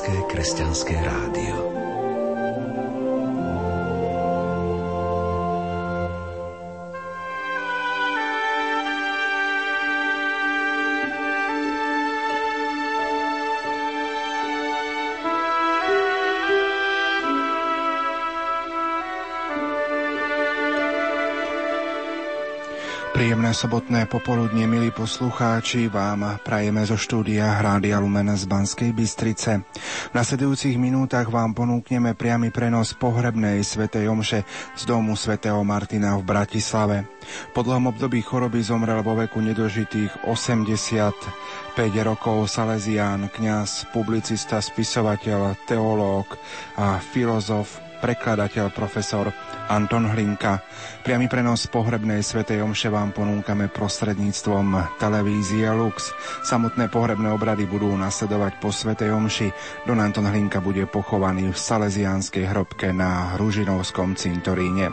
Slovenské kresťanské rádio. Sobotné popoludne, milí poslucháči, vám prajeme zo štúdia Rádia Lumen z Banskej Bystrice. V nasledujúcich minútach vám ponúkneme priamy prenos pohrebnej svätej Omše z domu svätého Martina v Bratislave. Po dlhom období choroby zomrel vo veku nedožitých 85 rokov Salesián, kňaz, publicista, spisovateľ, teológ a filozof, prekladateľ profesor Anton Hlinka. Priamy prenos pohrebnej svetej omše vám ponúkame prostredníctvom televízie Lux. Samotné pohrebné obrady budú nasledovať po svetej omši. Don Anton Hlinka bude pochovaný v Salesianskej hrobke na Ružinovskom cintoríne.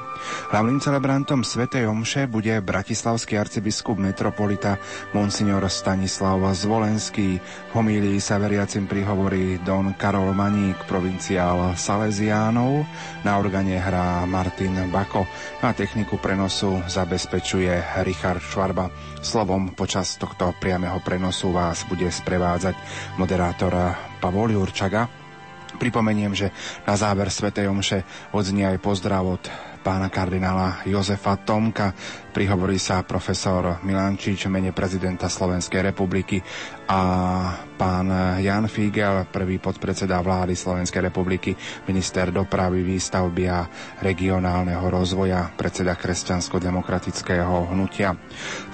Hlavným celebrantom svetej omše bude bratislavský arcibiskup metropolita Monsignor Stanislav Zvolenský. V sa veriacim prihovorí Don Karol Maník, provinciál Salesiánov. Na organe hrá Martin Martin Bako. Na techniku prenosu zabezpečuje Richard Švarba. Slovom počas tohto priameho prenosu vás bude sprevádzať moderátor Pavol Jurčaga. Pripomeniem, že na záver Svetej Omše odznie aj pozdrav od pána kardinála Jozefa Tomka. Prihovorí sa profesor Milančič v mene prezidenta Slovenskej republiky a pán Jan Figel, prvý podpredseda vlády Slovenskej republiky, minister dopravy, výstavby a regionálneho rozvoja, predseda kresťansko-demokratického hnutia.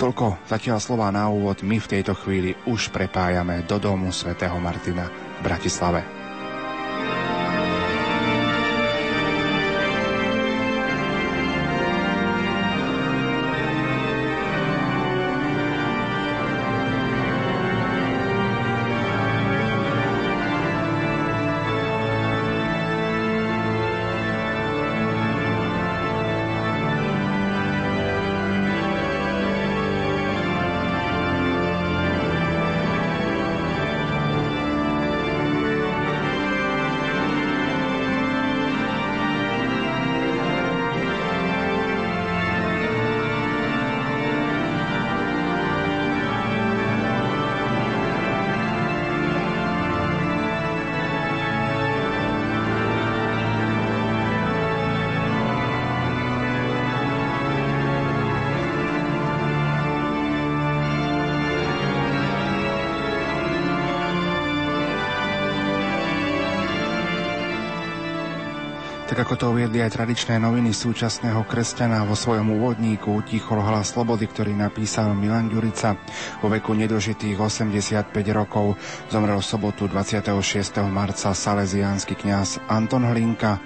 Toľko zatiaľ slova na úvod. My v tejto chvíli už prepájame do domu svätého Martina v Bratislave. To uviedli aj tradičné noviny súčasného kresťana vo svojom úvodníku Tichol hlas slobody, ktorý napísal Milan Ďurica. Vo veku nedožitých 85 rokov zomrel v sobotu 26. marca salesiánsky kňaz Anton Hlinka.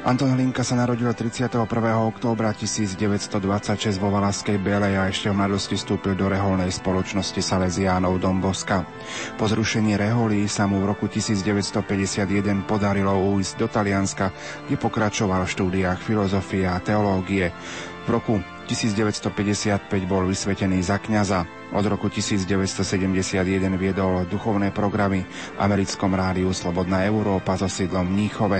Anton Hlinka sa narodil 31. októbra 1926 vo Valaskej Bielej a ešte v mladosti vstúpil do reholnej spoločnosti Salesiánov Domboska. Po zrušení reholí sa mu v roku 1951 podarilo ujsť do Talianska, kde pokračoval v štúdiách filozofie a teológie. V roku 1955 bol vysvetený za kňaza. Od roku 1971 viedol duchovné programy v americkom rádiu Slobodná Európa so sídlom v Mníchove.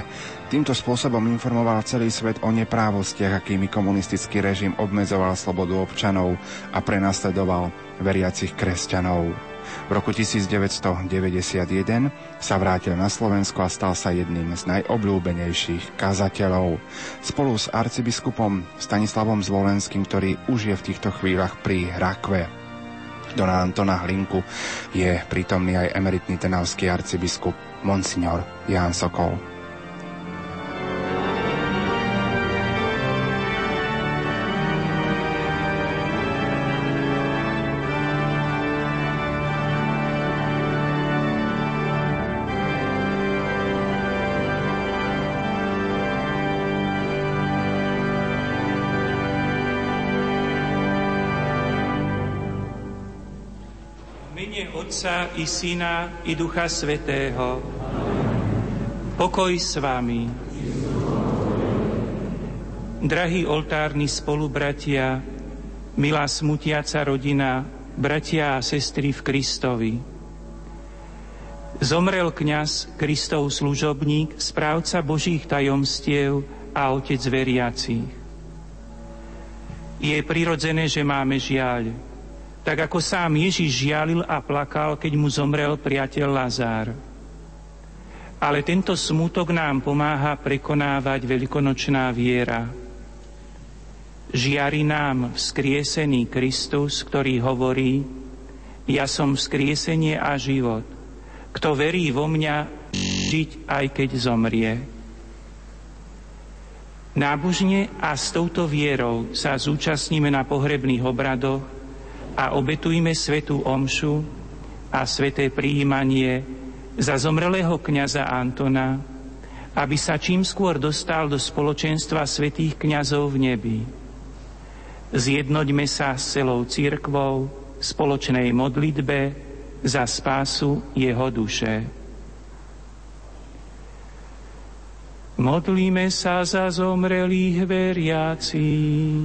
Týmto spôsobom informoval celý svet o neprávostiach, akými komunistický režim obmedzoval slobodu občanov a prenasledoval veriacich kresťanov. V roku 1991 sa vrátil na Slovensko a stal sa jedným z najobľúbenejších kazateľov. Spolu s arcibiskupom Stanislavom Zvolenským, ktorý už je v týchto chvíľach pri Rakve. Dona Antona Hlinku je prítomný aj emeritný tenavský arcibiskup Monsignor Ján Sokol. Otca i Syna i Ducha Svetého. Pokoj s vami. Drahí oltárni spolubratia, milá smutiaca rodina, bratia a sestry v Kristovi. zomrel kňaz Kristov služobník, správca Božích tajomstiev a otec veriacich. Je prirodzené, že máme žiaľ, tak ako sám Ježiš žialil a plakal, keď mu zomrel priateľ Lazár. Ale tento smútok nám pomáha prekonávať veľkonočná viera. Žiari nám vzkriesený Kristus, ktorý hovorí, ja som vzkriesenie a život. Kto verí vo mňa, žiť aj keď zomrie. Nábožne a s touto vierou sa zúčastníme na pohrebných obradoch a obetujme svetú omšu a sveté prijímanie za zomrelého kniaza Antona, aby sa čím skôr dostal do spoločenstva svetých kňazov v nebi. Zjednoďme sa s celou církvou v spoločnej modlitbe za spásu jeho duše. Modlíme sa za zomrelých veriacich.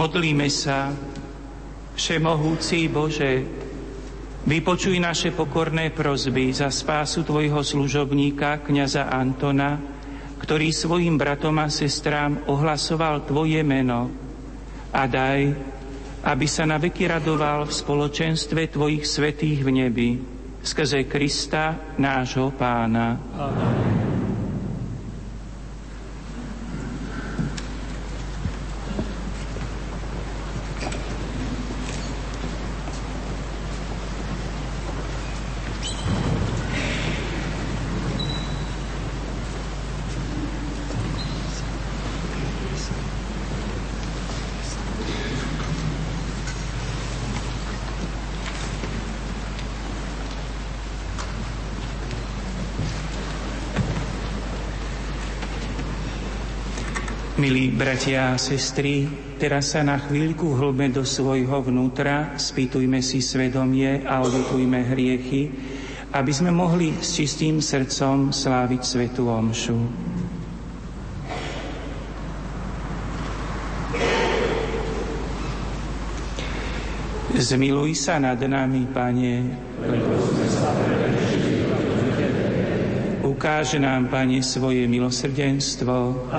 Modlíme sa, Všemohúci Bože, vypočuj naše pokorné prozby za spásu Tvojho služobníka, kniaza Antona, ktorý svojim bratom a sestrám ohlasoval Tvoje meno a daj, aby sa na veky radoval v spoločenstve Tvojich svetých v nebi, skrze Krista, nášho Pána. Amen. Milí bratia a sestry, teraz sa na chvíľku hlbe do svojho vnútra, spýtujme si svedomie a odutujme hriechy, aby sme mohli s čistým srdcom sláviť Svetu Omšu. Zmiluj sa nad nami, Pane, Ukáže nám, Pane, svoje milosrdenstvo. A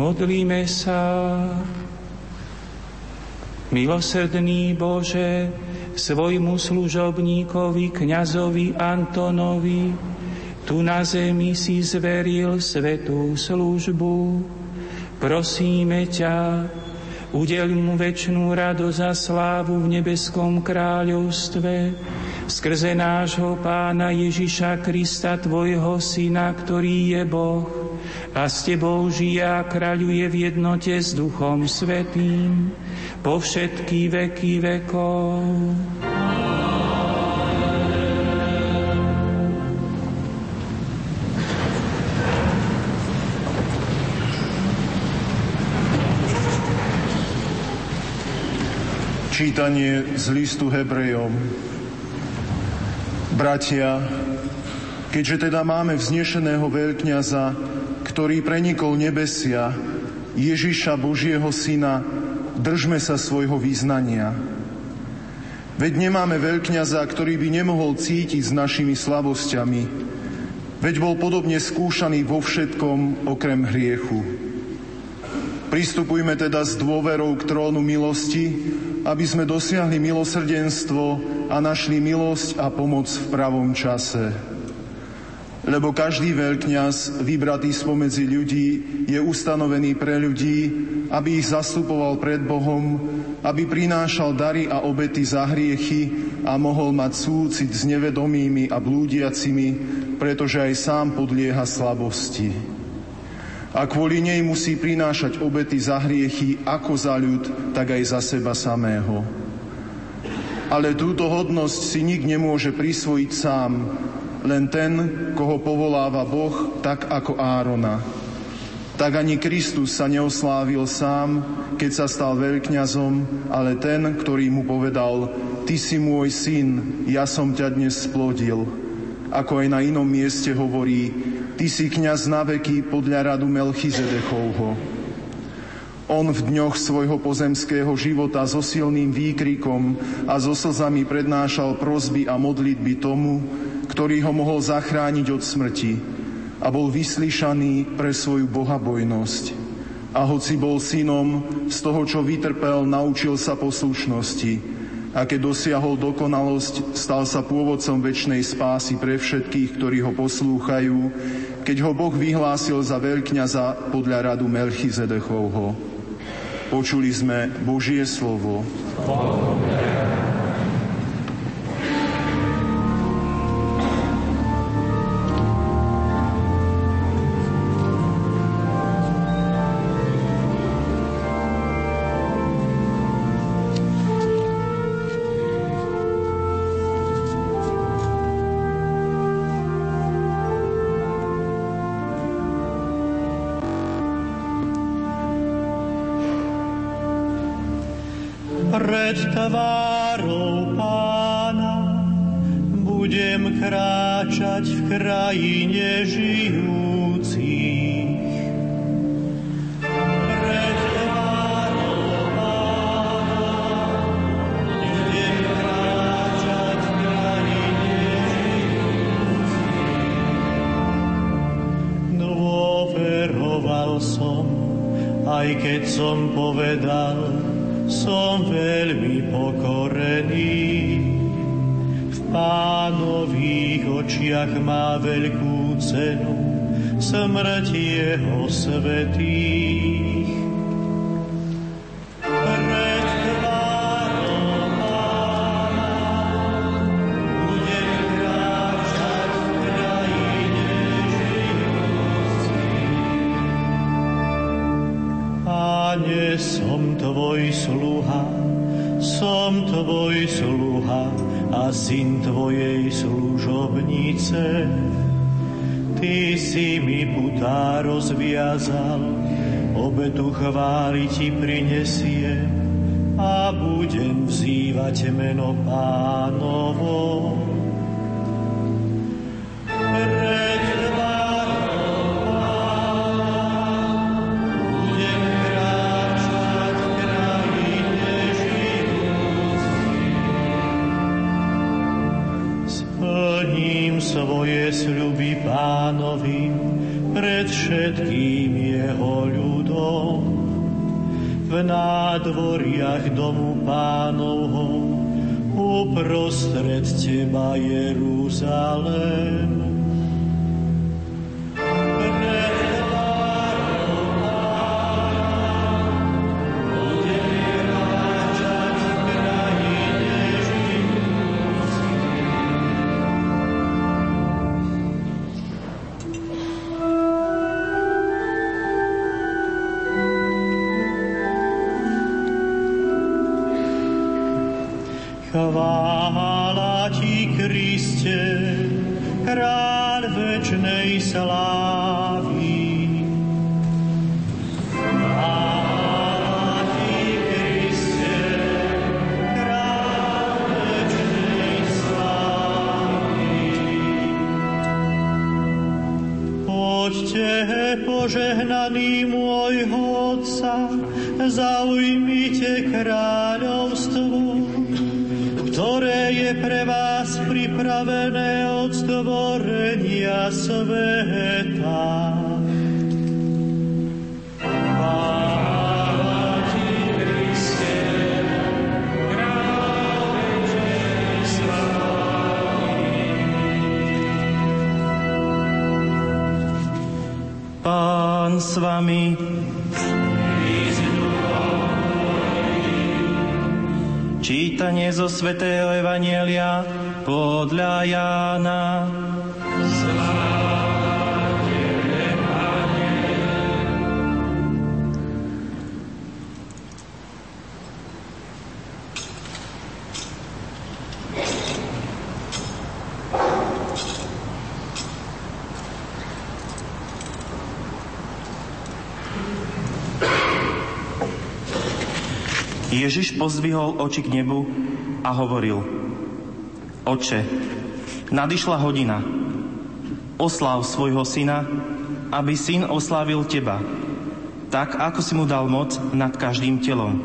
Modlíme sa. Milosrdný Bože, svojmu služobníkovi, kňazovi Antonovi, tu na zemi si zveril svetú službu. Prosíme ťa, udel mu väčšnú radosť a slávu v nebeskom kráľovstve, skrze nášho pána Ježiša Krista, Tvojho Syna, ktorý je Boh, a s Tebou žije a kráľuje v jednote s Duchom Svetým po všetky veky vekov. Čítanie z listu Hebrejom. Bratia, keďže teda máme vznešeného veľkňaza, ktorý prenikol nebesia, Ježiša Božieho Syna, držme sa svojho význania. Veď nemáme veľkňaza, ktorý by nemohol cítiť s našimi slabosťami, veď bol podobne skúšaný vo všetkom okrem hriechu. Pristupujme teda s dôverou k trónu milosti, aby sme dosiahli milosrdenstvo a našli milosť a pomoc v pravom čase. Lebo každý veľkňaz, vybratý spomedzi ľudí, je ustanovený pre ľudí, aby ich zastupoval pred Bohom, aby prinášal dary a obety za hriechy a mohol mať súcit s nevedomými a blúdiacimi, pretože aj sám podlieha slabosti. A kvôli nej musí prinášať obety za hriechy ako za ľud, tak aj za seba samého. Ale túto hodnosť si nik nemôže prisvojiť sám, len ten, koho povoláva Boh, tak ako Árona. Tak ani Kristus sa neoslávil sám, keď sa stal veľkňazom, ale ten, ktorý mu povedal, Ty si môj syn, ja som ťa dnes splodil. Ako aj na inom mieste hovorí, Ty si kňaz na veky podľa radu Melchizedechovho. On v dňoch svojho pozemského života so silným výkrikom a so slzami prednášal prosby a modlitby tomu, ktorý ho mohol zachrániť od smrti a bol vyslyšaný pre svoju bohabojnosť. A hoci bol synom, z toho, čo vytrpel, naučil sa poslušnosti. A keď dosiahol dokonalosť, stal sa pôvodcom väčšnej spásy pre všetkých, ktorí ho poslúchajú, keď ho Boh vyhlásil za veľkňaza podľa radu Melchizedechovho. Počuli sme Božie slovo. Bohu. Pred tvárou pána budem kráčať v krajine žijúcich. Aj keď som povedal, som veľmi pokorený. V pánových očiach má veľkú cenu smrť jeho svetých. Tvoj sluha, som tvoj sluha a syn tvojej služobnice. Ty si mi putá rozviazal, obetu chváli ti prinesiem a budem vzývať meno pánovo. Ježiš pozdvihol oči k nebu a hovoril Oče, nadišla hodina. Oslav svojho syna, aby syn oslavil teba, tak ako si mu dal moc nad každým telom,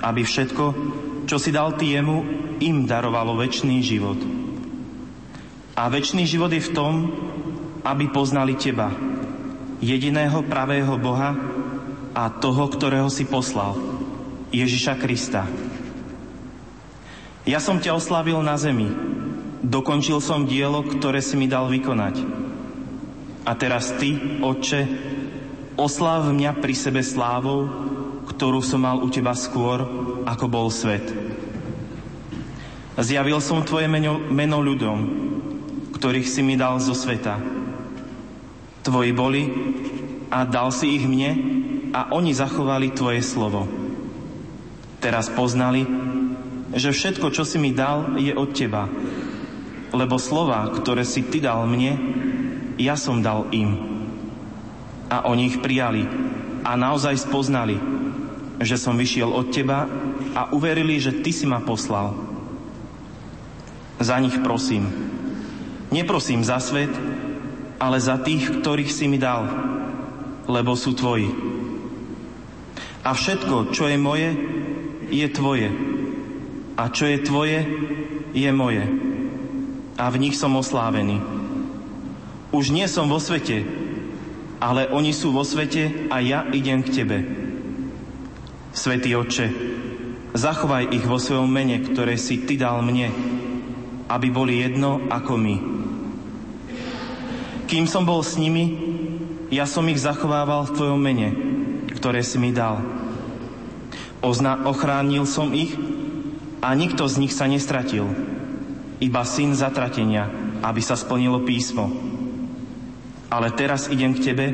aby všetko, čo si dal ty jemu, im darovalo väčší život. A väčší život je v tom, aby poznali teba, jediného pravého Boha a toho, ktorého si poslal, Ježiša Krista. Ja som ťa oslavil na zemi, dokončil som dielo, ktoré si mi dal vykonať. A teraz ty, Otče, osláv mňa pri sebe slávou, ktorú som mal u teba skôr, ako bol svet. Zjavil som tvoje meno, meno ľuďom, ktorých si mi dal zo sveta. Tvoji boli a dal si ich mne a oni zachovali tvoje slovo. Teraz poznali, že všetko, čo si mi dal, je od teba. Lebo slova, ktoré si ty dal mne, ja som dal im. A oni ich prijali a naozaj spoznali, že som vyšiel od teba a uverili, že ty si ma poslal. Za nich prosím. Neprosím za svet, ale za tých, ktorých si mi dal, lebo sú tvoji. A všetko, čo je moje, je tvoje. A čo je tvoje, je moje. A v nich som oslávený. Už nie som vo svete, ale oni sú vo svete a ja idem k tebe. Svetý Otče, Zachovaj ich vo svojom mene, ktoré si Ty dal mne, aby boli jedno ako my. Kým som bol s nimi, ja som ich zachovával v Tvojom mene, ktoré si mi dal. Ozna, ochránil som ich a nikto z nich sa nestratil, iba syn zatratenia, aby sa splnilo písmo. Ale teraz idem k Tebe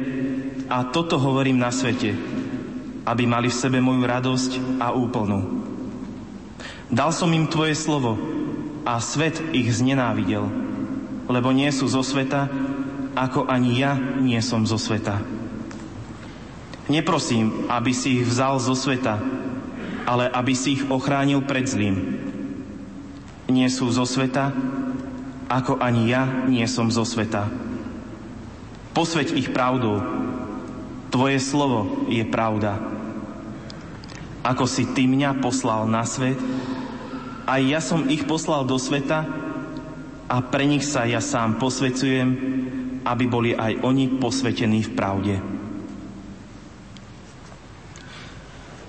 a toto hovorím na svete, aby mali v sebe moju radosť a úplnú. Dal som im Tvoje slovo a svet ich znenávidel, lebo nie sú zo sveta, ako ani ja nie som zo sveta. Neprosím, aby si ich vzal zo sveta, ale aby si ich ochránil pred zlým. Nie sú zo sveta, ako ani ja nie som zo sveta. Posveď ich pravdou. Tvoje slovo je pravda. Ako si ty mňa poslal na svet, aj ja som ich poslal do sveta a pre nich sa ja sám posvecujem, aby boli aj oni posvetení v pravde.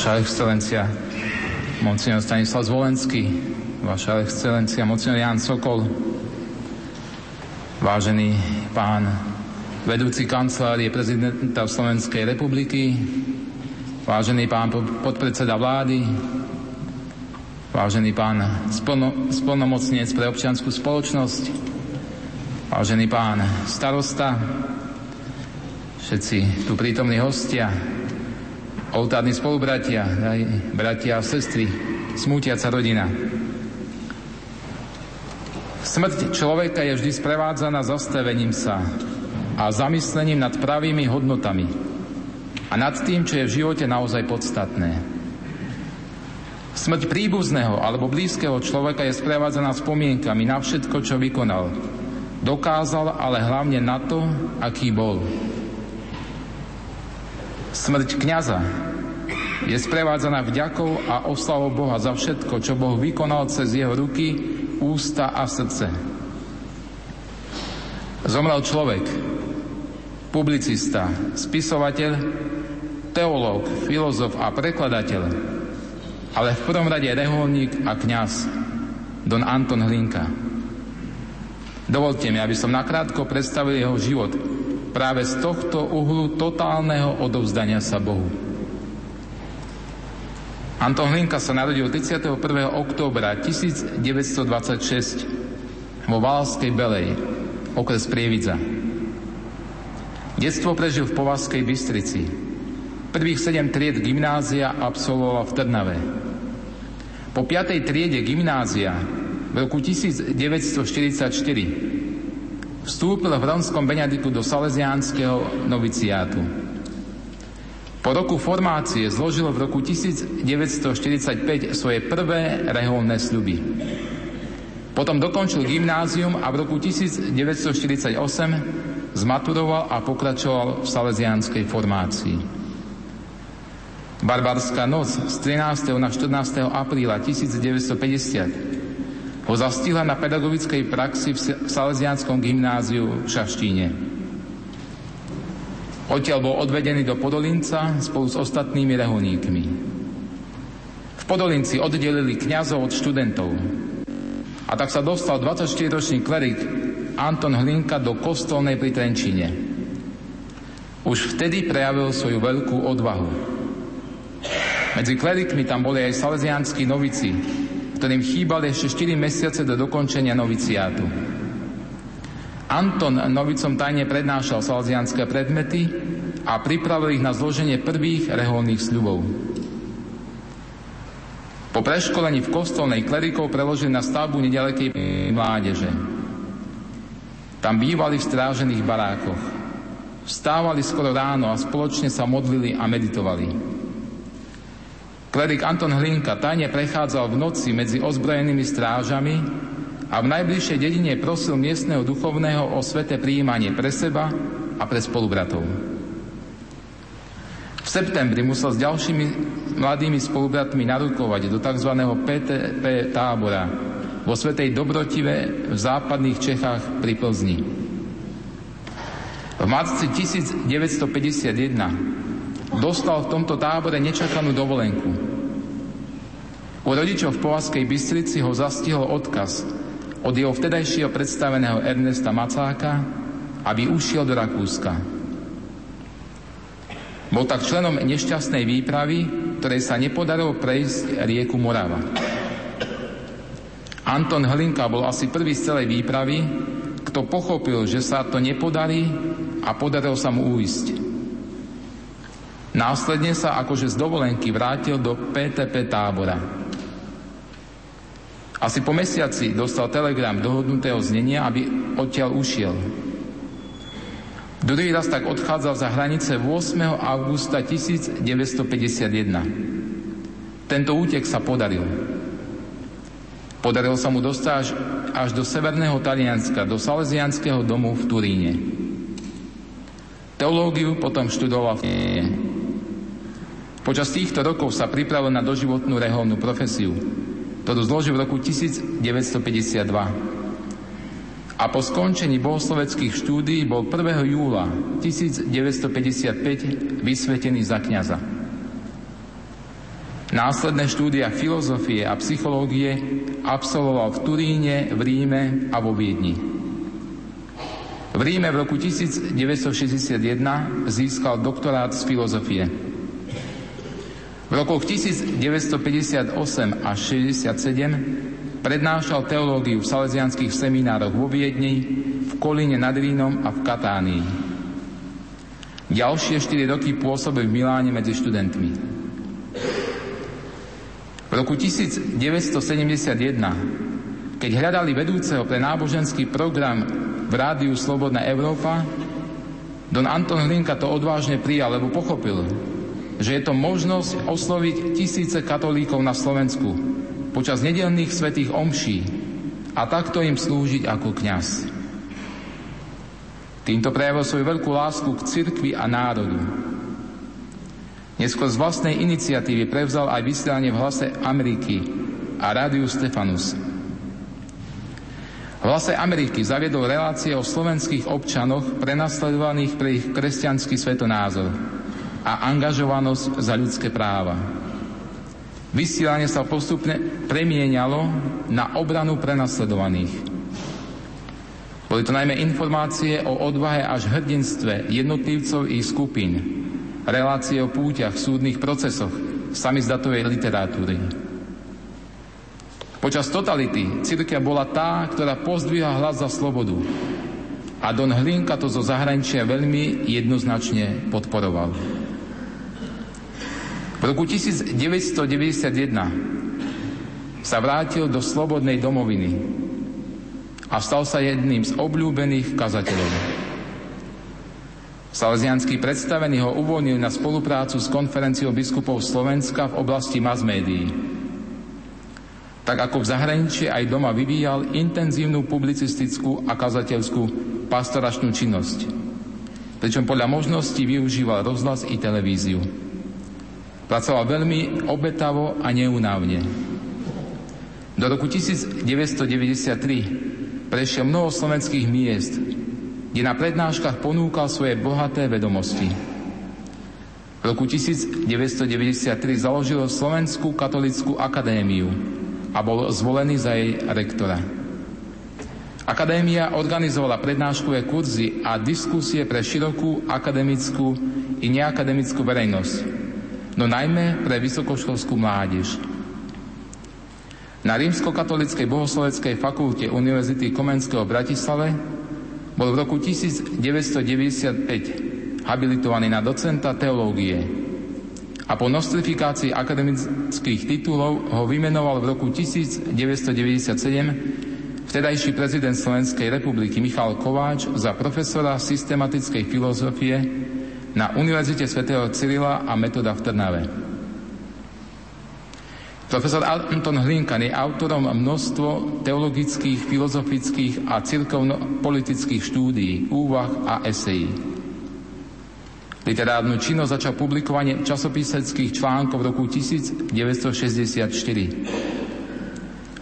Vaša excelencia, monsignor Stanislav Zvolenský, Vaša excelencia, monsignor Jan Sokol, vážený pán vedúci kancelárie prezidenta Slovenskej republiky, vážený pán podpredseda vlády, vážený pán splno, splnomocnec pre občianskú spoločnosť, vážený pán starosta, všetci tu prítomní hostia, oltárni spolubratia, aj bratia a sestry, smútiaca rodina. Smrť človeka je vždy sprevádzaná zastavením sa a zamyslením nad pravými hodnotami a nad tým, čo je v živote naozaj podstatné. Smrť príbuzného alebo blízkeho človeka je sprevádzaná spomienkami na všetko, čo vykonal. Dokázal, ale hlavne na to, aký bol. Smrť kniaza je sprevádzaná vďakou a oslavou Boha za všetko, čo Boh vykonal cez jeho ruky, ústa a srdce. Zomrel človek, publicista, spisovateľ, teológ, filozof a prekladateľ, ale v prvom rade reholník a kňaz, don Anton Hlinka. Dovolte mi, aby som nakrátko predstavil jeho život, práve z tohto uhlu totálneho odovzdania sa Bohu. Anton Hlinka sa narodil 31. októbra 1926 vo Valskej Belej, okres Prievidza. Detstvo prežil v Povazskej Bystrici. Prvých sedem tried gymnázia absolvoval v Trnave. Po piatej triede gymnázia v roku 1944 Vstúpil v Ronskom Benediku do Salesiánskeho noviciátu. Po roku formácie zložil v roku 1945 svoje prvé reholné sľuby. Potom dokončil gymnázium a v roku 1948 zmaturoval a pokračoval v salesiánskej formácii. Barbarská noc z 13. na 14. apríla 1950 ho zastihla na pedagogickej praxi v Salesianskom gymnáziu v Šaštíne. Odtiaľ bol odvedený do Podolinca spolu s ostatnými reholníkmi. V Podolinci oddelili kňazov od študentov. A tak sa dostal 24-ročný klerik Anton Hlinka do kostolnej pri Trenčine. Už vtedy prejavil svoju veľkú odvahu. Medzi klerikmi tam boli aj salesianskí novici, ktorým chýbali ešte 4 mesiace do dokončenia noviciátu. Anton novicom tajne prednášal salzianské predmety a pripravil ich na zloženie prvých reholných sľubov. Po preškolení v kostolnej klerikov preložili na stavbu nedalekej mládeže. Tam bývali v strážených barákoch. Vstávali skoro ráno a spoločne sa modlili a meditovali. Klerik Anton Hlinka tajne prechádzal v noci medzi ozbrojenými strážami a v najbližšej dedine prosil miestneho duchovného o sveté prijímanie pre seba a pre spolubratov. V septembri musel s ďalšími mladými spolubratmi narukovať do tzv. PTP tábora vo Svetej Dobrotive v západných Čechách pri Plzni. V marci 1951 dostal v tomto tábore nečakanú dovolenku. U rodičov v Povazkej Bystrici ho zastihol odkaz od jeho vtedajšieho predstaveného Ernesta Macáka, aby ušiel do Rakúska. Bol tak členom nešťastnej výpravy, ktorej sa nepodarilo prejsť rieku Morava. Anton Hlinka bol asi prvý z celej výpravy, kto pochopil, že sa to nepodarí a podarilo sa mu uísť. Následne sa akože z dovolenky vrátil do PTP tábora. Asi po mesiaci dostal telegram dohodnutého znenia, aby odtiaľ ušiel. Druhý raz tak odchádzal za hranice 8. augusta 1951. Tento útek sa podaril. Podarilo sa mu dostať až, až do severného Talianska, do Salesianského domu v Turíne. Teológiu potom študoval v Počas týchto rokov sa pripravil na doživotnú reholnú profesiu, ktorú zložil v roku 1952. A po skončení bohosloveckých štúdií bol 1. júla 1955 vysvetený za kniaza. Následné štúdia filozofie a psychológie absolvoval v Turíne, v Ríme a vo Viedni. V Ríme v roku 1961 získal doktorát z filozofie. V rokoch 1958 až 67 prednášal teológiu v salesianských seminároch vo Viedni, v Kolíne nad Rínom a v Katánii. Ďalšie 4 roky pôsobil v Miláne medzi študentmi. V roku 1971, keď hľadali vedúceho pre náboženský program v rádiu Slobodná Európa, Don Anton Hlinka to odvážne prijal, lebo pochopil, že je to možnosť osloviť tisíce katolíkov na Slovensku počas nedelných svetých omší a takto im slúžiť ako kňaz. Týmto prejavil svoju veľkú lásku k cirkvi a národu. Neskôr z vlastnej iniciatívy prevzal aj vysielanie v hlase Ameriky a rádiu Stefanus. V hlase Ameriky zaviedol relácie o slovenských občanoch prenasledovaných pre ich kresťanský svetonázor a angažovanosť za ľudské práva. Vysielanie sa postupne premienialo na obranu prenasledovaných. Boli to najmä informácie o odvahe až hrdinstve jednotlivcov i skupín, relácie o púťach, súdnych procesoch, samizdatovej literatúry. Počas totality církev bola tá, ktorá pozdvíha hlas za slobodu. A Don Hlinka to zo zahraničia veľmi jednoznačne podporoval. V roku 1991 sa vrátil do slobodnej domoviny a stal sa jedným z obľúbených kazateľov. Salesianský predstavený ho uvoľnil na spoluprácu s konferenciou biskupov Slovenska v oblasti mass médií tak ako v zahraničí aj doma vyvíjal intenzívnu publicistickú a kazateľskú pastoračnú činnosť, pričom podľa možností využíval rozhlas i televíziu. Pracoval veľmi obetavo a neunávne. Do roku 1993 prešiel mnoho slovenských miest, kde na prednáškach ponúkal svoje bohaté vedomosti. V roku 1993 založil Slovenskú katolickú akadémiu, a bol zvolený za jej rektora. Akadémia organizovala prednáškové kurzy a diskusie pre širokú akademickú i neakademickú verejnosť, no najmä pre vysokoškolskú mládež. Na rímsko-katolíckej bohosloveckej fakulte Univerzity Komenského v Bratislave bol v roku 1995 habilitovaný na docenta teológie a po nostrifikácii akademických titulov ho vymenoval v roku 1997 v vtedajší prezident Slovenskej republiky Michal Kováč za profesora systematickej filozofie na Univerzite svätého Cyrila a Metoda v Trnave. Profesor Anton Hlinkan je autorom množstvo teologických, filozofických a cirkovno-politických štúdií, úvah a esejí. Literárnu činnosť začal publikovanie časopiseckých článkov v roku 1964.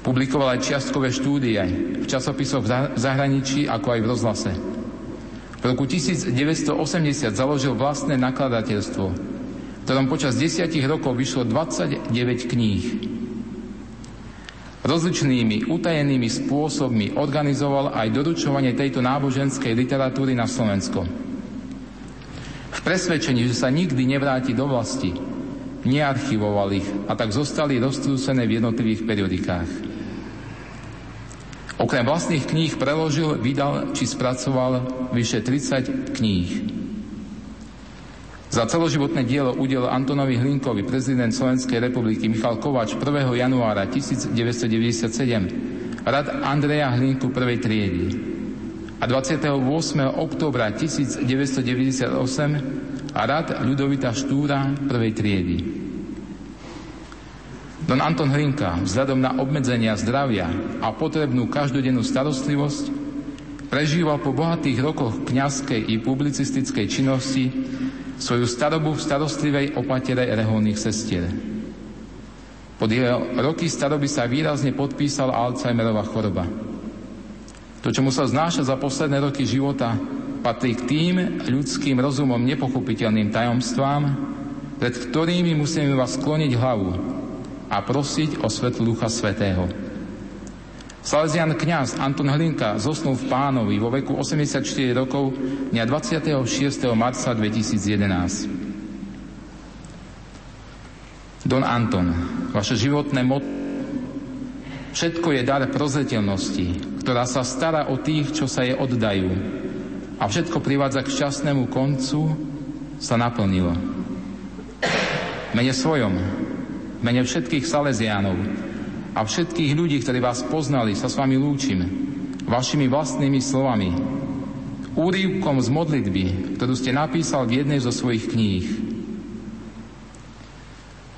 Publikoval aj čiastkové štúdie v časopisoch v zahraničí, ako aj v rozhlase. V roku 1980 založil vlastné nakladateľstvo, ktorom počas desiatich rokov vyšlo 29 kníh. Rozličnými utajenými spôsobmi organizoval aj doručovanie tejto náboženskej literatúry na Slovensko. V presvedčení, že sa nikdy nevráti do vlasti, nearchivoval ich a tak zostali roztrúsené v jednotlivých periodikách. Okrem vlastných kníh preložil, vydal či spracoval vyše 30 kníh. Za celoživotné dielo udel Antonovi Hlinkovi prezident Slovenskej republiky Michal Kovač 1. januára 1997 rad Andreja Hlinku prvej triedy a 28. oktobra 1998 a rad Ľudovita Štúra prvej triedy. Don Anton Hlinka vzhľadom na obmedzenia zdravia a potrebnú každodennú starostlivosť prežíval po bohatých rokoch kňazskej i publicistickej činnosti svoju starobu v starostlivej opatere reholných sestier. Pod jeho roky staroby sa výrazne podpísal Alzheimerová choroba. To, čo musel znášať za posledné roky života, patrí k tým ľudským rozumom nepochopiteľným tajomstvám, pred ktorými musíme vás skloniť hlavu a prosiť o svetlu Ducha Svetého. Salesian kňaz Anton Hlinka zosnul v pánovi vo veku 84 rokov dňa 26. marca 2011. Don Anton, vaše životné mot Všetko je dar prozreteľnosti, ktorá sa stará o tých, čo sa jej oddajú. A všetko privádza k šťastnému koncu, sa naplnilo. Mene svojom, mene všetkých Salesiánov, a všetkých ľudí, ktorí vás poznali, sa s vami lúčim vašimi vlastnými slovami. Úrivkom z modlitby, ktorú ste napísal v jednej zo svojich kníh.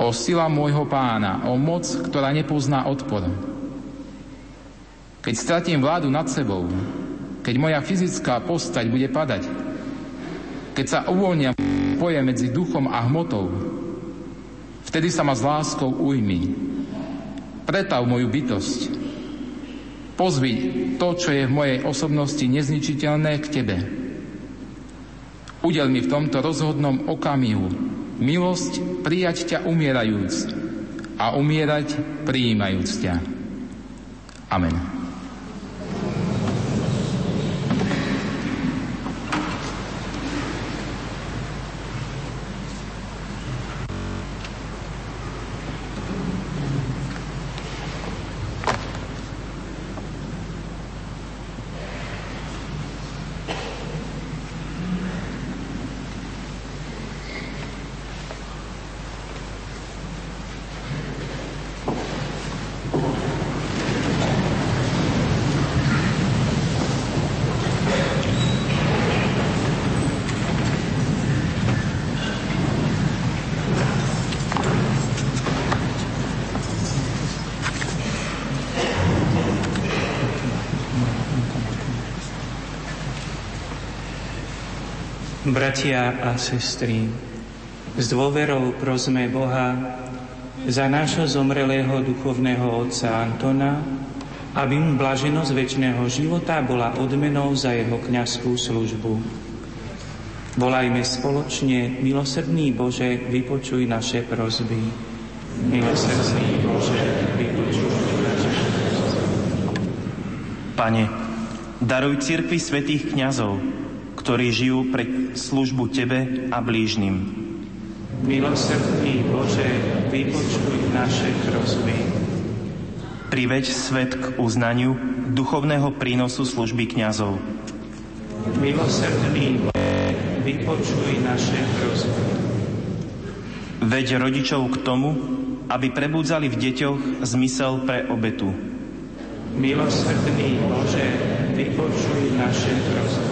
O sila môjho pána, o moc, ktorá nepozná odpor. Keď stratím vládu nad sebou, keď moja fyzická postať bude padať, keď sa uvoľnia poje medzi duchom a hmotou, vtedy sa ma s láskou ujmi Pretav moju bytosť. Pozvi to, čo je v mojej osobnosti nezničiteľné k Tebe. Udel mi v tomto rozhodnom okamihu milosť prijať ťa umierajúc a umierať prijímajúc ťa. Amen. Bratia a sestry, s dôverou prosme Boha za nášho zomrelého duchovného otca Antona, aby mu blaženosť väčšného života bola odmenou za jeho kňazskú službu. Volajme spoločne, milosrdný Bože, vypočuj naše prozby. Milosrdný Bože, vypočuj naše prozby. Pane, daruj cirkvi svetých kňazov, ktorí žijú pre službu Tebe a blížnym. Milosrdný Bože, vypočuj naše prosby. Priveď svet k uznaniu duchovného prínosu služby kňazov. Milosrdný Bože, vypočuj naše prosby. Veď rodičov k tomu, aby prebudzali v deťoch zmysel pre obetu. Milosrdný Bože, vypočuj naše prosby.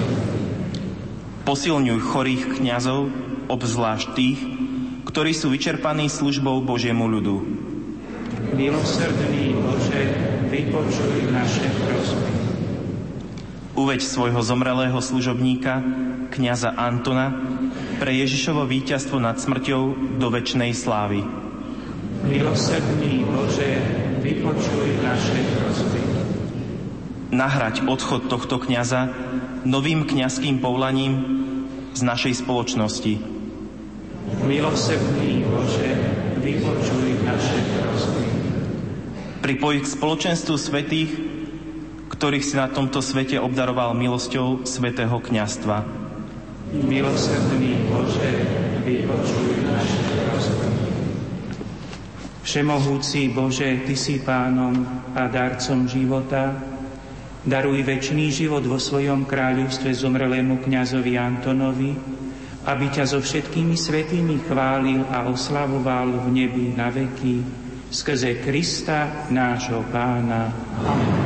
Posilňuj chorých kňazov, obzvlášť tých, ktorí sú vyčerpaní službou Božiemu ľudu. Milosrdný Bože, vypočuj naše prosby. Uveď svojho zomrelého služobníka, kňaza Antona, pre Ježišovo víťazstvo nad smrťou do väčšnej slávy. Milosrdný Bože, vypočuj naše prosby. Nahrať odchod tohto kňaza novým kňazským povolaním z našej spoločnosti. Milosrdný Bože, vypočuj naše prosby. Pripojiť k spoločenstvu svetých, ktorých si na tomto svete obdaroval milosťou svetého kňastva. Milosrdný Bože, vypočuj naše prosby. Všemohúci Bože, Ty si pánom a darcom života, daruj väčší život vo svojom kráľovstve zomrelému kňazovi Antonovi, aby ťa so všetkými svetými chválil a oslavoval v nebi na veky, skrze Krista, nášho pána. Amen.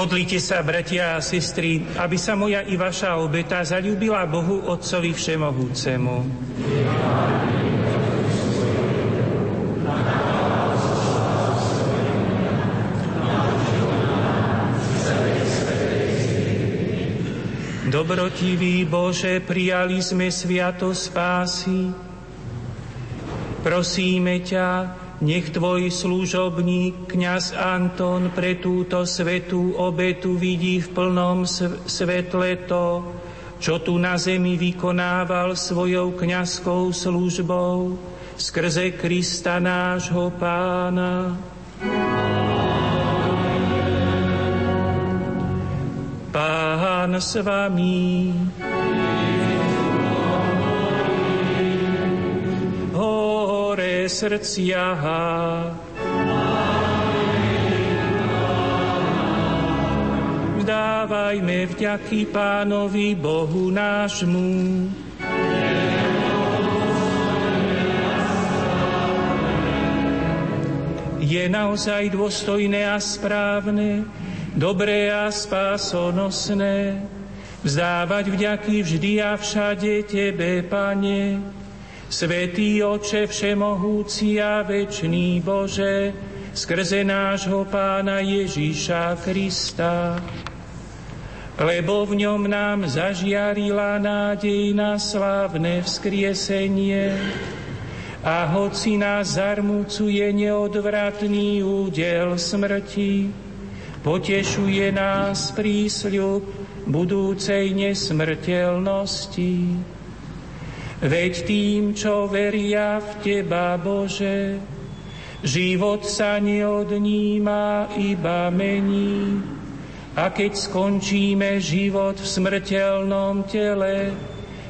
Modlite sa, bratia a sestry, aby sa moja i vaša obeta zalúbila Bohu Otcovi Všemohúcemu. Dobrotivý Bože, prijali sme sviato spásy. Prosíme ťa, nech tvoj služobník, kňaz Anton, pre túto svetú obetu vidí v plnom svetle to, čo tu na zemi vykonával svojou kňazskou službou skrze Krista nášho pána. Pán s vami. Srdcia. Vzdávajme vďaky Pánovi Bohu nášmu. Je naozaj dôstojné a správne, dobré a spásonosné, vzdávať vďaky vždy a všade Tebe, Pane, Svetý Oče Všemohúci a Večný Bože, skrze nášho Pána Ježíša Krista, lebo v ňom nám zažiarila nádej na slávne vzkriesenie a hoci nás zarmúcuje neodvratný údel smrti, potešuje nás prísľub budúcej nesmrteľnosti. Veď tým, čo veria v Teba, Bože, život sa neodníma, iba mení. A keď skončíme život v smrteľnom tele,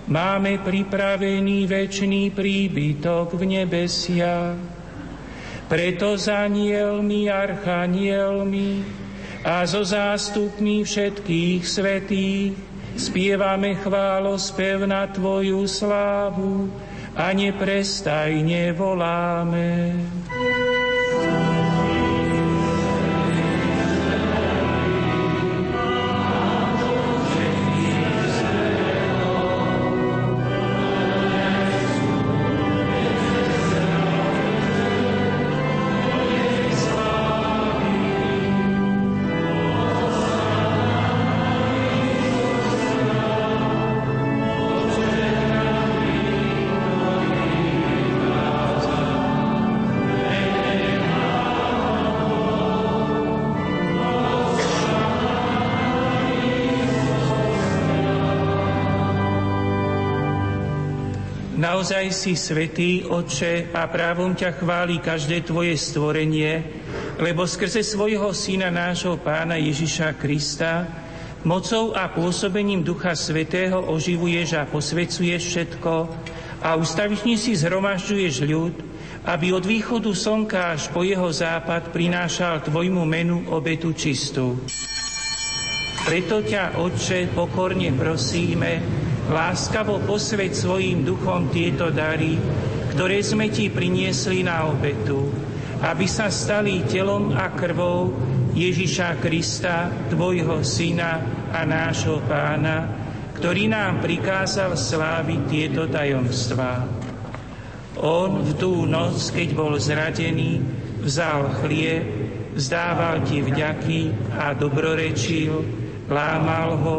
máme pripravený väčší príbytok v nebesia. Preto za anielmi, archanielmi, a so zástupmi všetkých svetých spievame chválospev na Tvoju slávu a neprestajne voláme. Naozaj si svetý, Oče, a právom ťa chváli každé Tvoje stvorenie, lebo skrze svojho Syna nášho Pána Ježiša Krista mocou a pôsobením Ducha Svetého oživuješ a posvecuješ všetko a ustavične si zhromažďuješ ľud, aby od východu slnka až po jeho západ prinášal Tvojmu menu obetu čistú. Preto ťa, Otče, pokorne prosíme, Láskavo posveď svojim duchom tieto dary, ktoré sme ti priniesli na obetu, aby sa stali telom a krvou Ježiša Krista, tvojho syna a nášho pána, ktorý nám prikázal sláviť tieto tajomstvá. On v tú noc, keď bol zradený, vzal chlieb, vzdával ti vďaky a dobrorečil, lámal ho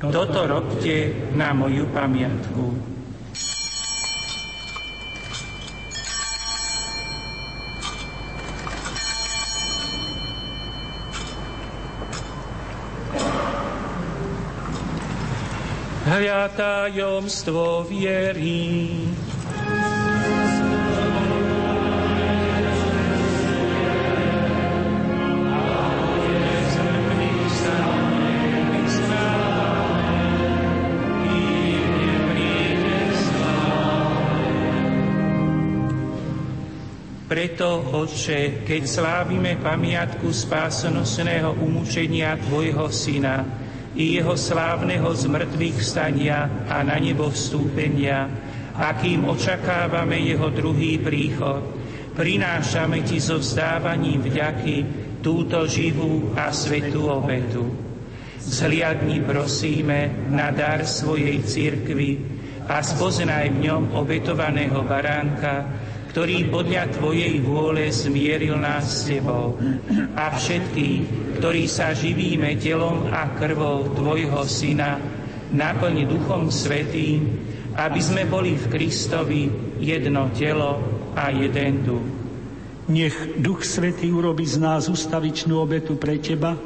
Toto robte na moju pamiatku. hľa tajomstvo viery. Preto, Otče, keď slávime pamiatku spásonosného umúčenia Tvojho Syna i jeho slávneho zmrtvých vstania a na nebo vstúpenia, akým očakávame jeho druhý príchod, prinášame Ti so vzdávaním vďaky túto živú a svetú obetu. Zhliadni prosíme na dar svojej cirkvi a spoznaj v ňom obetovaného baránka, ktorý podľa Tvojej vôle zmieril nás s Tebou a všetkých, ktorí sa živíme telom a krvou Tvojho Syna, naplň Duchom Svetým, aby sme boli v Kristovi jedno telo a jeden duch. Nech Duch Svetý urobi z nás ustavičnú obetu pre Teba,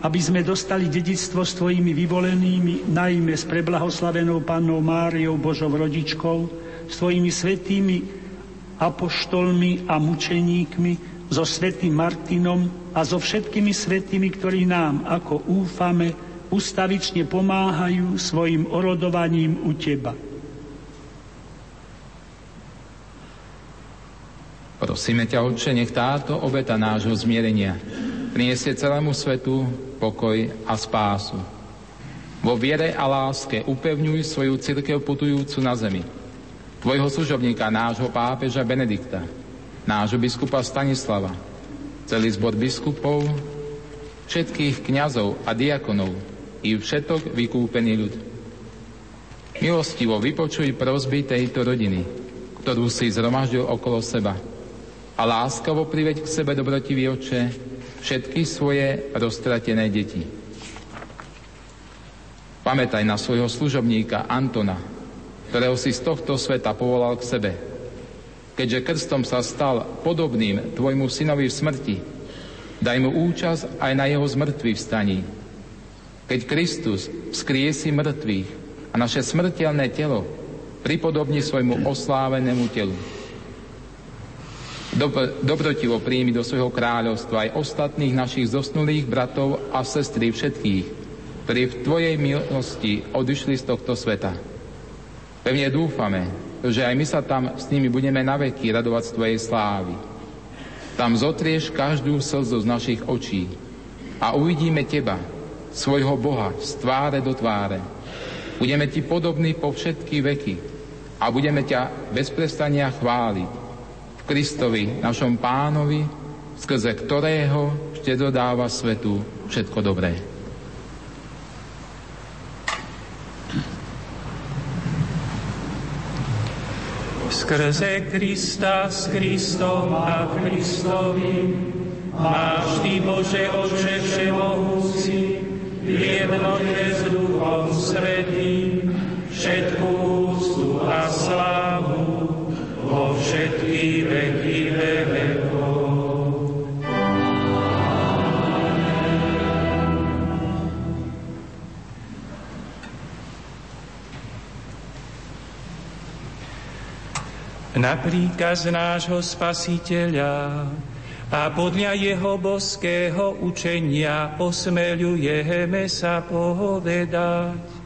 aby sme dostali dedictvo s Tvojimi vyvolenými, najmä s preblahoslavenou Pannou Máriou, Božou rodičkou, s Tvojimi svetými apoštolmi a mučeníkmi, so svetým Martinom a so všetkými svetými, ktorí nám, ako úfame, ustavične pomáhajú svojim orodovaním u Teba. Prosíme ťa, Otče, nech táto obeta nášho zmierenia priniesie celému svetu pokoj a spásu. Vo viere a láske upevňuj svoju církev putujúcu na zemi tvojho služobníka, nášho pápeža Benedikta, nášho biskupa Stanislava, celý zbor biskupov, všetkých kňazov a diakonov i všetok vykúpený ľud. Milostivo vypočuj prosby tejto rodiny, ktorú si zhromaždil okolo seba a láskavo priveď k sebe dobrotivý oče všetky svoje roztratené deti. Pamätaj na svojho služobníka Antona, ktorého si z tohto sveta povolal k sebe. Keďže krstom sa stal podobným tvojmu synovi v smrti, daj mu účasť aj na jeho zmrtvý vstaní. Keď Kristus vzkriesi mŕtvych a naše smrteľné telo pripodobní svojmu oslávenému telu. Dob- dobrotivo príjmi do svojho kráľovstva aj ostatných našich zosnulých bratov a sestry všetkých, ktorí v Tvojej milosti odišli z tohto sveta Pevne dúfame, že aj my sa tam s nimi budeme naveky radovať z Tvojej slávy. Tam zotrieš každú slzu z našich očí a uvidíme Teba, svojho Boha, z tváre do tváre. Budeme Ti podobní po všetky veky a budeme ťa bez prestania chváliť v Kristovi, našom pánovi, skrze ktorého ešte dodáva svetu všetko dobré. Skrze Krista, s Kristom a Kristovi, máš Ty, Bože Oče Všemohúci, v jednote s Duchom Svetým, všetkú úctu a slávu vo všetky veky vekov. Na príkaz nášho spasiteľa a podľa jeho boského učenia osmeľujeme sa povedať.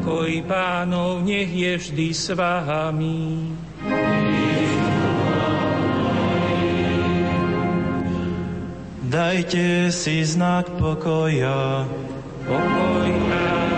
Pokoj pánov nech je vždy s vámi. Dajte si znak pokoja. Pokoj pánov.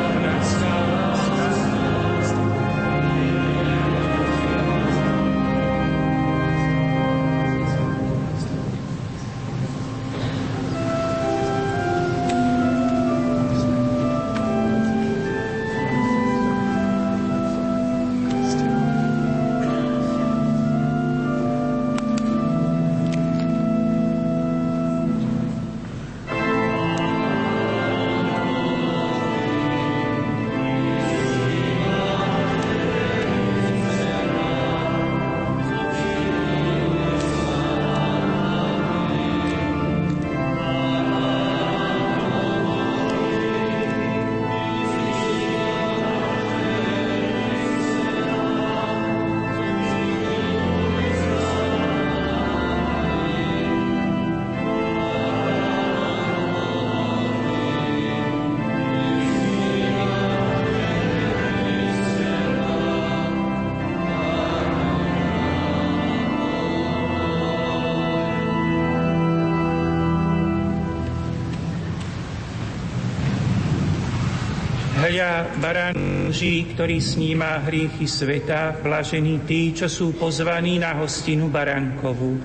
Hľa baranží, ktorý sníma hriechy sveta, blažení tí, čo sú pozvaní na hostinu barankovú.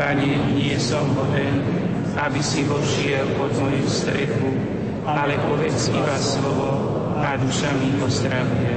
Pane, nie som hoden, aby si vošiel pod moju strechu, ale povedz iba slovo a duša mi pozdravuje.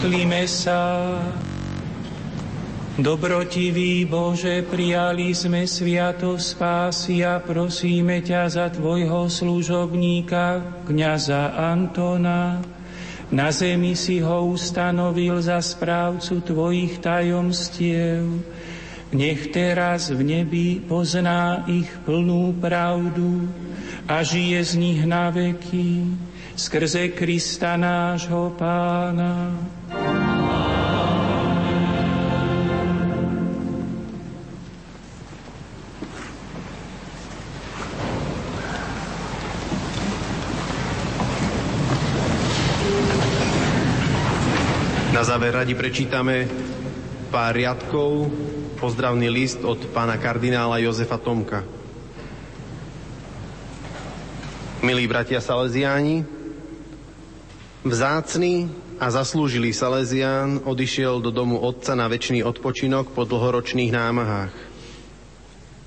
Modlíme sa. Dobrotivý Bože, prijali sme sviato spásy a prosíme ťa za Tvojho služobníka, kniaza Antona. Na zemi si ho ustanovil za správcu Tvojich tajomstiev. Nech teraz v nebi pozná ich plnú pravdu a žije z nich na veky skrze Krista nášho Pána. Záver radi prečítame pár riadkov, pozdravný list od pána kardinála Jozefa Tomka. Milí bratia Salesiáni, vzácný a zaslúžilý Salesián odišiel do domu otca na väčší odpočinok po dlhoročných námahách.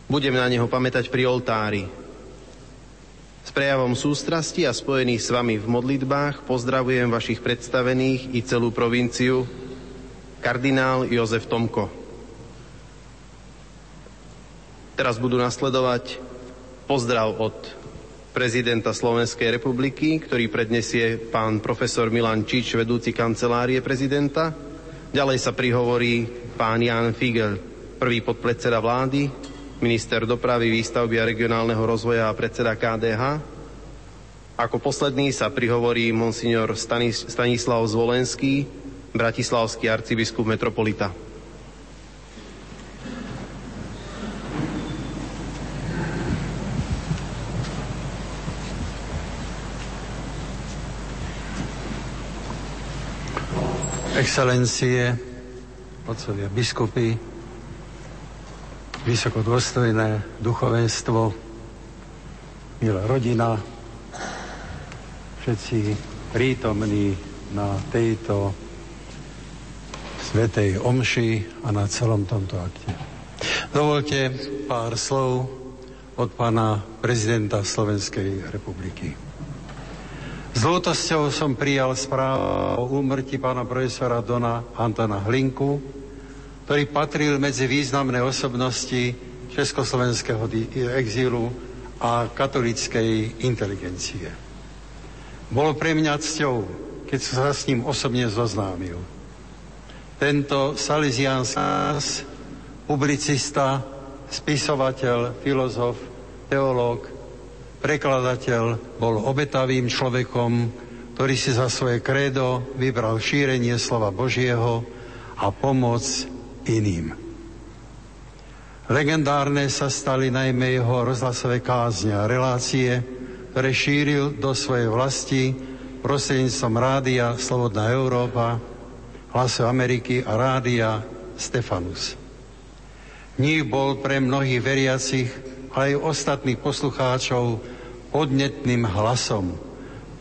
Budem na neho pamätať pri oltári, s prejavom sústrasti a spojených s vami v modlitbách pozdravujem vašich predstavených i celú provinciu, kardinál Jozef Tomko. Teraz budú nasledovať pozdrav od prezidenta Slovenskej republiky, ktorý prednesie pán profesor Milan Čič, vedúci kancelárie prezidenta. Ďalej sa prihovorí pán Jan Figel, prvý podpredseda vlády, minister dopravy, výstavby a regionálneho rozvoja a predseda KDH. Ako posledný sa prihovorí monsignor Stanis- Stanislav Zvolenský, bratislavský arcibiskup metropolita. Excelencie, otcovia biskupy, vysokodôstojné duchovenstvo, milá rodina, všetci prítomní na tejto svetej omši a na celom tomto akte. Dovolte pár slov od pána prezidenta Slovenskej republiky. S lútosťou som prijal správu o úmrti pána profesora Dona Antona Hlinku, ktorý patril medzi významné osobnosti československého exílu a katolíckej inteligencie. Bolo pre mňa cťou, keď som sa s ním osobne zoznámil. Tento salesianský publicista, spisovateľ, filozof, teológ, prekladateľ, bol obetavým človekom, ktorý si za svoje krédo vybral šírenie slova Božieho a pomoc iným. Legendárne sa stali najmä jeho rozhlasové kázne a relácie, ktoré šíril do svojej vlasti prostredníctvom rádia Slobodná Európa, Hlasu Ameriky a rádia Stefanus. Nich bol pre mnohých veriacich, ale aj ostatných poslucháčov podnetným hlasom,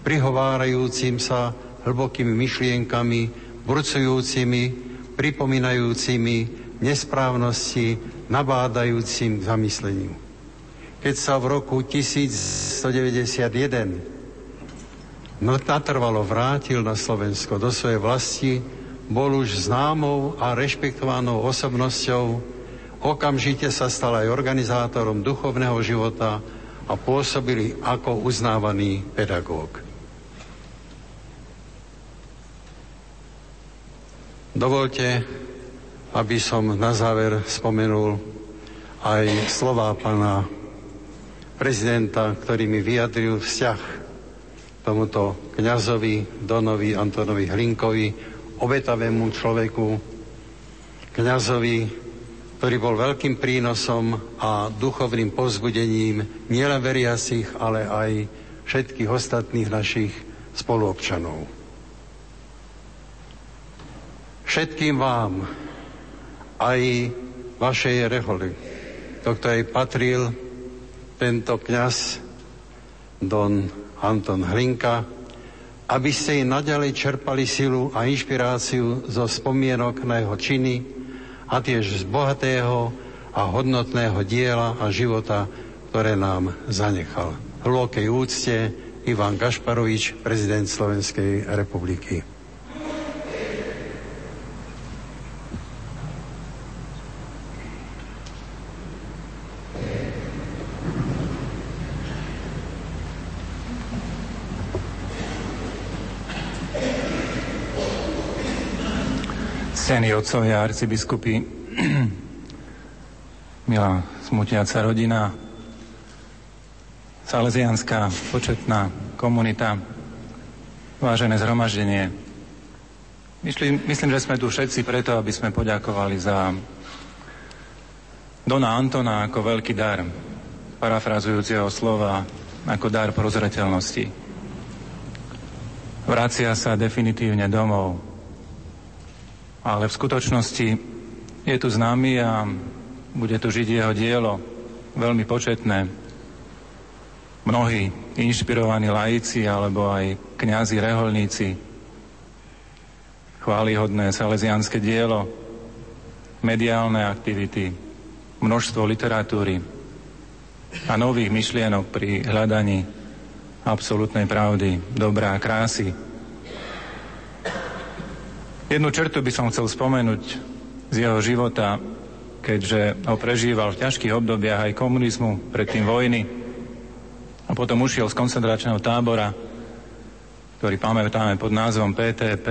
prihovárajúcim sa hlbokými myšlienkami, burcujúcimi pripomínajúcimi nesprávnosti, nabádajúcim k zamysleniu. Keď sa v roku 1191 natrvalo vrátil na Slovensko do svojej vlasti, bol už známou a rešpektovanou osobnosťou, okamžite sa stal aj organizátorom duchovného života a pôsobili ako uznávaný pedagóg. Dovolte, aby som na záver spomenul aj slova pána prezidenta, ktorý mi vyjadril vzťah tomuto kňazovi Donovi Antonovi Hlinkovi, obetavému človeku, kňazovi, ktorý bol veľkým prínosom a duchovným povzbudením nielen veriacich, ale aj všetkých ostatných našich spoluobčanov. Všetkým vám, aj vašej reholi, do ktorej patril tento kňaz Don Anton Hlinka, aby ste i naďalej čerpali silu a inšpiráciu zo spomienok na jeho činy a tiež z bohatého a hodnotného diela a života, ktoré nám zanechal. Hlbokej úcte Ivan Gašparovič, prezident Slovenskej republiky. Cení otcovia arcibiskupy, milá smutiaca rodina, salesianská početná komunita, vážené zhromaždenie. Myslím, myslím, že sme tu všetci preto, aby sme poďakovali za Dona Antona ako veľký dar, parafrazujúceho slova ako dar prozreteľnosti. Vracia sa definitívne domov, ale v skutočnosti je tu známy a bude tu žiť jeho dielo, veľmi početné. Mnohí inšpirovaní laici alebo aj kňazi, reholníci, chválihodné salesianské dielo, mediálne aktivity, množstvo literatúry a nových myšlienok pri hľadaní absolútnej pravdy, dobrá krásy, Jednu čertu by som chcel spomenúť z jeho života, keďže ho prežíval v ťažkých obdobiach aj komunizmu, predtým vojny a potom ušiel z koncentračného tábora, ktorý pamätáme pod názvom PTP,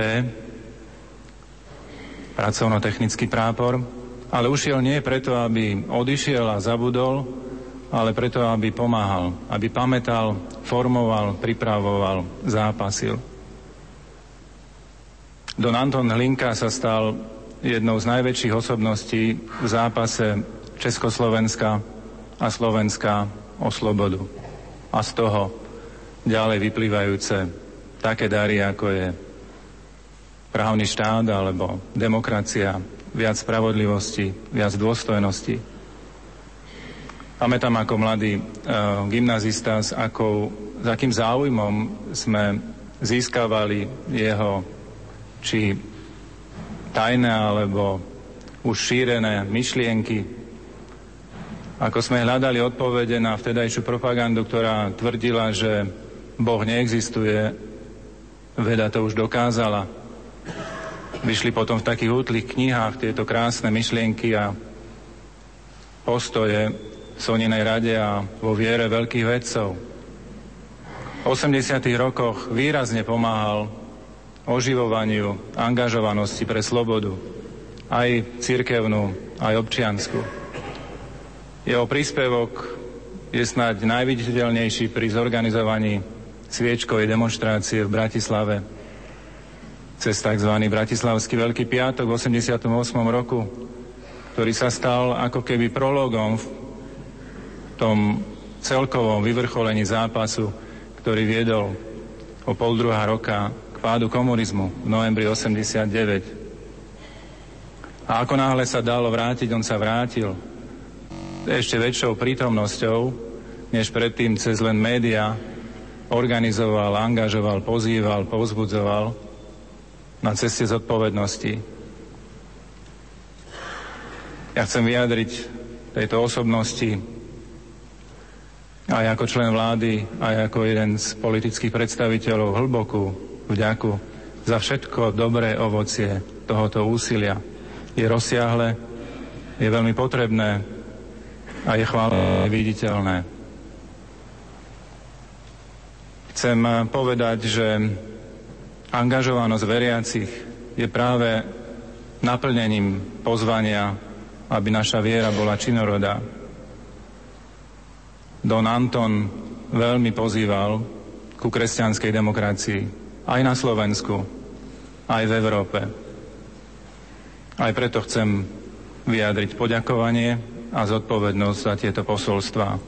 pracovno-technický prápor, ale ušiel nie preto, aby odišiel a zabudol, ale preto, aby pomáhal, aby pamätal, formoval, pripravoval, zápasil. Don Anton Hlinka sa stal jednou z najväčších osobností v zápase Československa a Slovenska o slobodu. A z toho ďalej vyplývajúce také dary, ako je právny štát alebo demokracia, viac spravodlivosti, viac dôstojnosti. Pamätám ako mladý uh, gymnazista, s, akou, s akým záujmom sme získavali jeho či tajné alebo už šírené myšlienky. Ako sme hľadali odpovede na vtedajšiu propagandu, ktorá tvrdila, že Boh neexistuje, veda to už dokázala. Vyšli potom v takých útlých knihách tieto krásne myšlienky a postoje v Soninej rade a vo viere veľkých vedcov. V 80. rokoch výrazne pomáhal oživovaniu angažovanosti pre slobodu, aj cirkevnú, aj občiansku. Jeho príspevok je snáď najviditeľnejší pri zorganizovaní sviečkovej demonstrácie v Bratislave cez tzv. Bratislavský Veľký piatok v 88. roku, ktorý sa stal ako keby prologom v tom celkovom vyvrcholení zápasu, ktorý viedol o pol druhá roka pádu komunizmu v novembri 89. A ako náhle sa dalo vrátiť, on sa vrátil ešte väčšou prítomnosťou, než predtým cez len média organizoval, angažoval, pozýval, povzbudzoval na ceste zodpovednosti. Ja chcem vyjadriť tejto osobnosti aj ako člen vlády, aj ako jeden z politických predstaviteľov hlbokú vďaku za všetko dobré ovocie tohoto úsilia. Je rozsiahle, je veľmi potrebné a je chválené viditeľné. Chcem povedať, že angažovanosť veriacich je práve naplnením pozvania, aby naša viera bola činorodá. Don Anton veľmi pozýval ku kresťanskej demokracii aj na Slovensku, aj v Európe. Aj preto chcem vyjadriť poďakovanie a zodpovednosť za tieto posolstvá.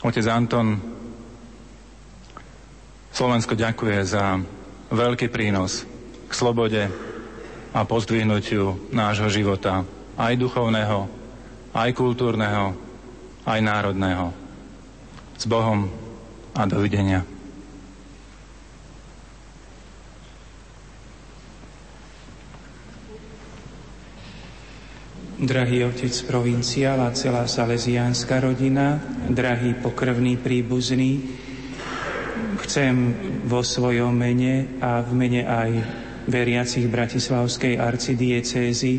Otec Anton, Slovensko ďakuje za veľký prínos k slobode a pozdvihnutiu nášho života, aj duchovného, aj kultúrneho, aj národného. S Bohom a dovidenia. Drahý otec provinciál a celá salesiánska rodina, drahý pokrvný príbuzný, chcem vo svojom mene a v mene aj veriacich Bratislavskej arcidiecézy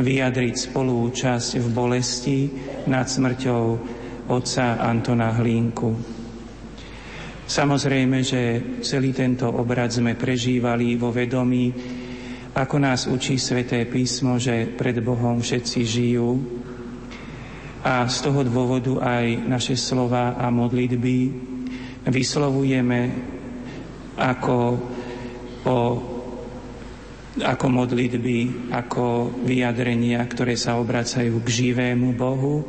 vyjadriť spolúčasť v bolesti nad smrťou otca Antona Hlínku. Samozrejme, že celý tento obrad sme prežívali vo vedomí ako nás učí sväté písmo, že pred Bohom všetci žijú. A z toho dôvodu aj naše slova a modlitby vyslovujeme ako, o, ako modlitby, ako vyjadrenia, ktoré sa obracajú k živému Bohu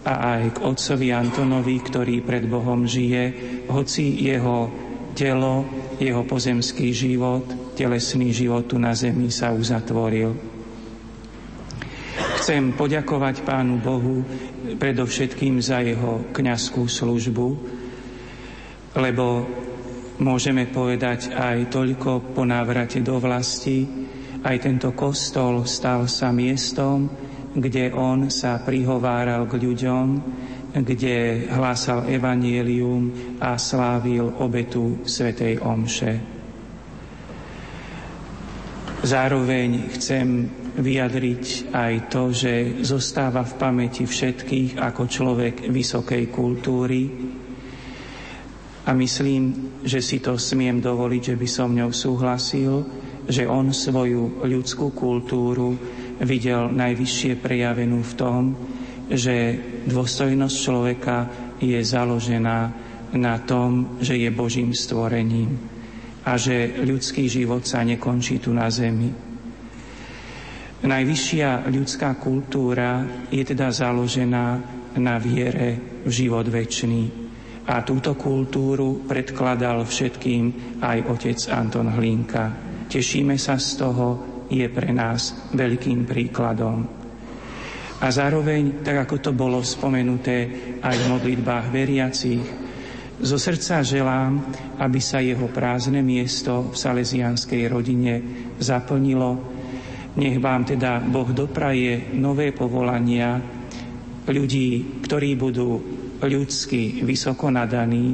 a aj k otcovi Antonovi, ktorý pred Bohom žije, hoci jeho telo, jeho pozemský život telesný život tu na zemi sa uzatvoril. Chcem poďakovať Pánu Bohu predovšetkým za jeho kňazskú službu, lebo môžeme povedať aj toľko po návrate do vlasti, aj tento kostol stal sa miestom, kde on sa prihováral k ľuďom, kde hlásal evanielium a slávil obetu Svetej Omše. Zároveň chcem vyjadriť aj to, že zostáva v pamäti všetkých ako človek vysokej kultúry a myslím, že si to smiem dovoliť, že by som ňou súhlasil, že on svoju ľudskú kultúru videl najvyššie prejavenú v tom, že dôstojnosť človeka je založená na tom, že je Božím stvorením a že ľudský život sa nekončí tu na zemi. Najvyššia ľudská kultúra je teda založená na viere v život väčší. A túto kultúru predkladal všetkým aj otec Anton Hlinka. Tešíme sa z toho, je pre nás veľkým príkladom. A zároveň, tak ako to bolo spomenuté aj v modlitbách veriacich, zo srdca želám, aby sa jeho prázdne miesto v salesianskej rodine zaplnilo. Nech vám teda Boh dopraje nové povolania ľudí, ktorí budú ľudsky vysoko nadaní,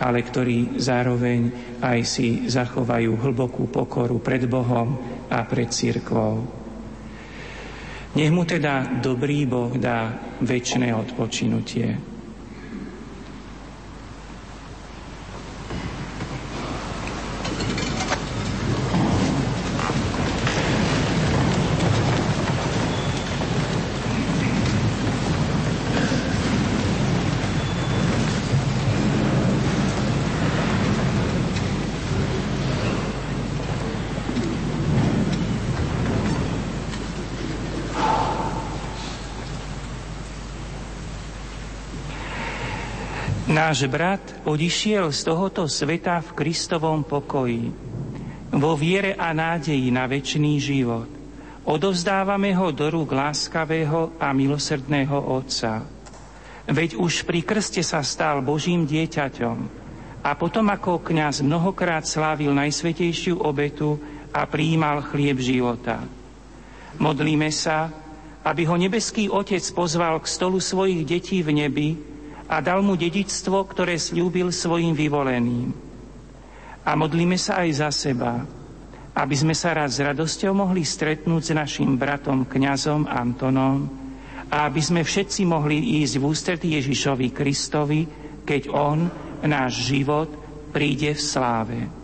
ale ktorí zároveň aj si zachovajú hlbokú pokoru pred Bohom a pred církvou. Nech mu teda dobrý Boh dá väčšné odpočinutie. Náš brat odišiel z tohoto sveta v Kristovom pokoji, vo viere a nádeji na väčší život. Odovzdávame ho do rúk láskavého a milosrdného Otca. Veď už pri krste sa stal Božím dieťaťom a potom ako kňaz mnohokrát slávil najsvetejšiu obetu a prijímal chlieb života. Modlíme sa, aby ho nebeský Otec pozval k stolu svojich detí v nebi, a dal mu dedičstvo, ktoré slúbil svojim vyvoleným. A modlíme sa aj za seba, aby sme sa raz s radosťou mohli stretnúť s našim bratom kňazom Antonom a aby sme všetci mohli ísť v ústretí Ježišovi Kristovi, keď On, náš život, príde v sláve.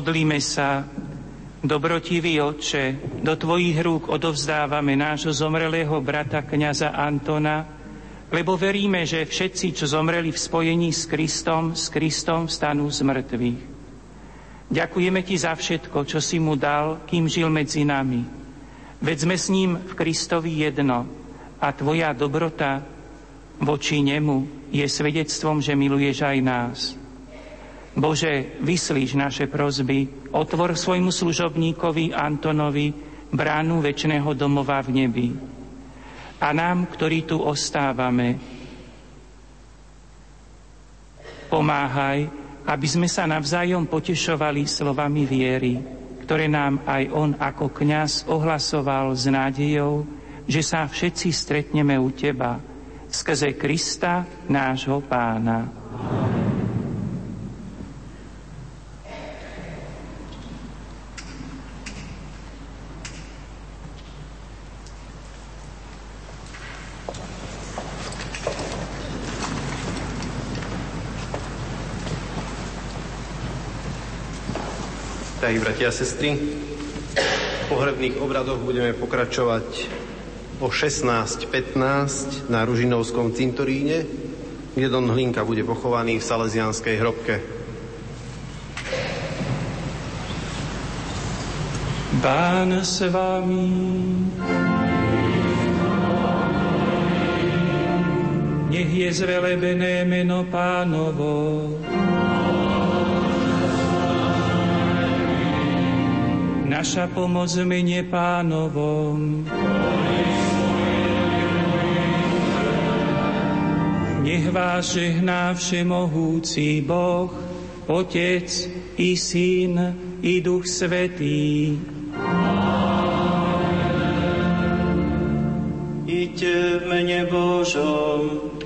Modlíme sa, dobrotivý Otče, do Tvojich rúk odovzdávame nášho zomrelého brata kniaza Antona, lebo veríme, že všetci, čo zomreli v spojení s Kristom, s Kristom stanú z mŕtvych. Ďakujeme Ti za všetko, čo si mu dal, kým žil medzi nami. Veď sme s ním v Kristovi jedno a Tvoja dobrota voči nemu je svedectvom, že miluješ aj nás. Bože, vyslíš naše prozby, otvor svojmu služobníkovi Antonovi bránu väčšného domova v nebi. A nám, ktorí tu ostávame, pomáhaj, aby sme sa navzájom potešovali slovami viery, ktoré nám aj on ako kňaz ohlasoval s nádejou, že sa všetci stretneme u Teba skrze Krista, nášho pána. Drahí bratia a sestry, v pohrebných obradoch budeme pokračovať o 16.15 na Ružinovskom cintoríne, kde Don Hlinka bude pochovaný v Salesianskej hrobke. Pán s vami. Nech je zvelebené meno pánovo. Naša pomoc mene pánovom. Nech vás žehná všemohúci Boh, Otec i Syn i Duch Svetý. Iďte v mene Božom,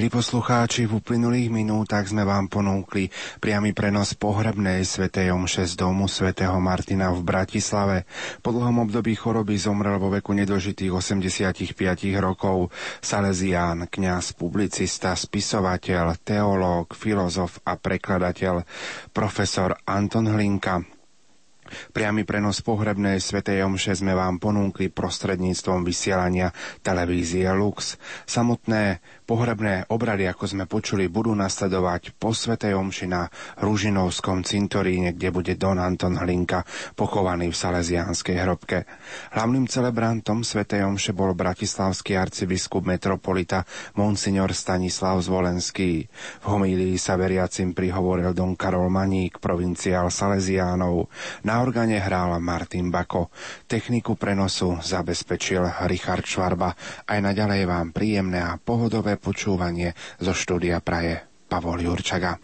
Milí poslucháči, v uplynulých minútach sme vám ponúkli priamy prenos pohrebnej svätej omše z domu svätého Martina v Bratislave. Po dlhom období choroby zomrel vo veku nedožitých 85 rokov Salesián, kňaz, publicista, spisovateľ, teológ, filozof a prekladateľ profesor Anton Hlinka. Priamy prenos pohrebnej svätej omše sme vám ponúkli prostredníctvom vysielania televízie Lux. Samotné Pohrebné obrady, ako sme počuli, budú nasledovať po Svetej Omši na Ružinovskom cintoríne, kde bude Don Anton Hlinka pochovaný v salesianskej hrobke. Hlavným celebrantom Svetej Omše bol bratislavský arcibiskup metropolita Monsignor Stanislav Zvolenský. V homílii sa veriacim prihovoril Don Karol Maník, provinciál Salesiánov. Na organe hral Martin Bako. Techniku prenosu zabezpečil Richard Švarba. Aj naďalej vám príjemné a pohodové počúvanie zo štúdia Praje Pavol Jurčaga.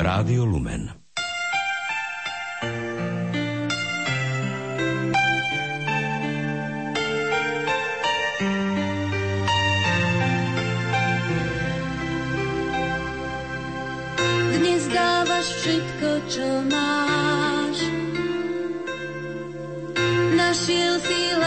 Rádio Lumen Dnes dávaš všetko, čo máš Now she'll feel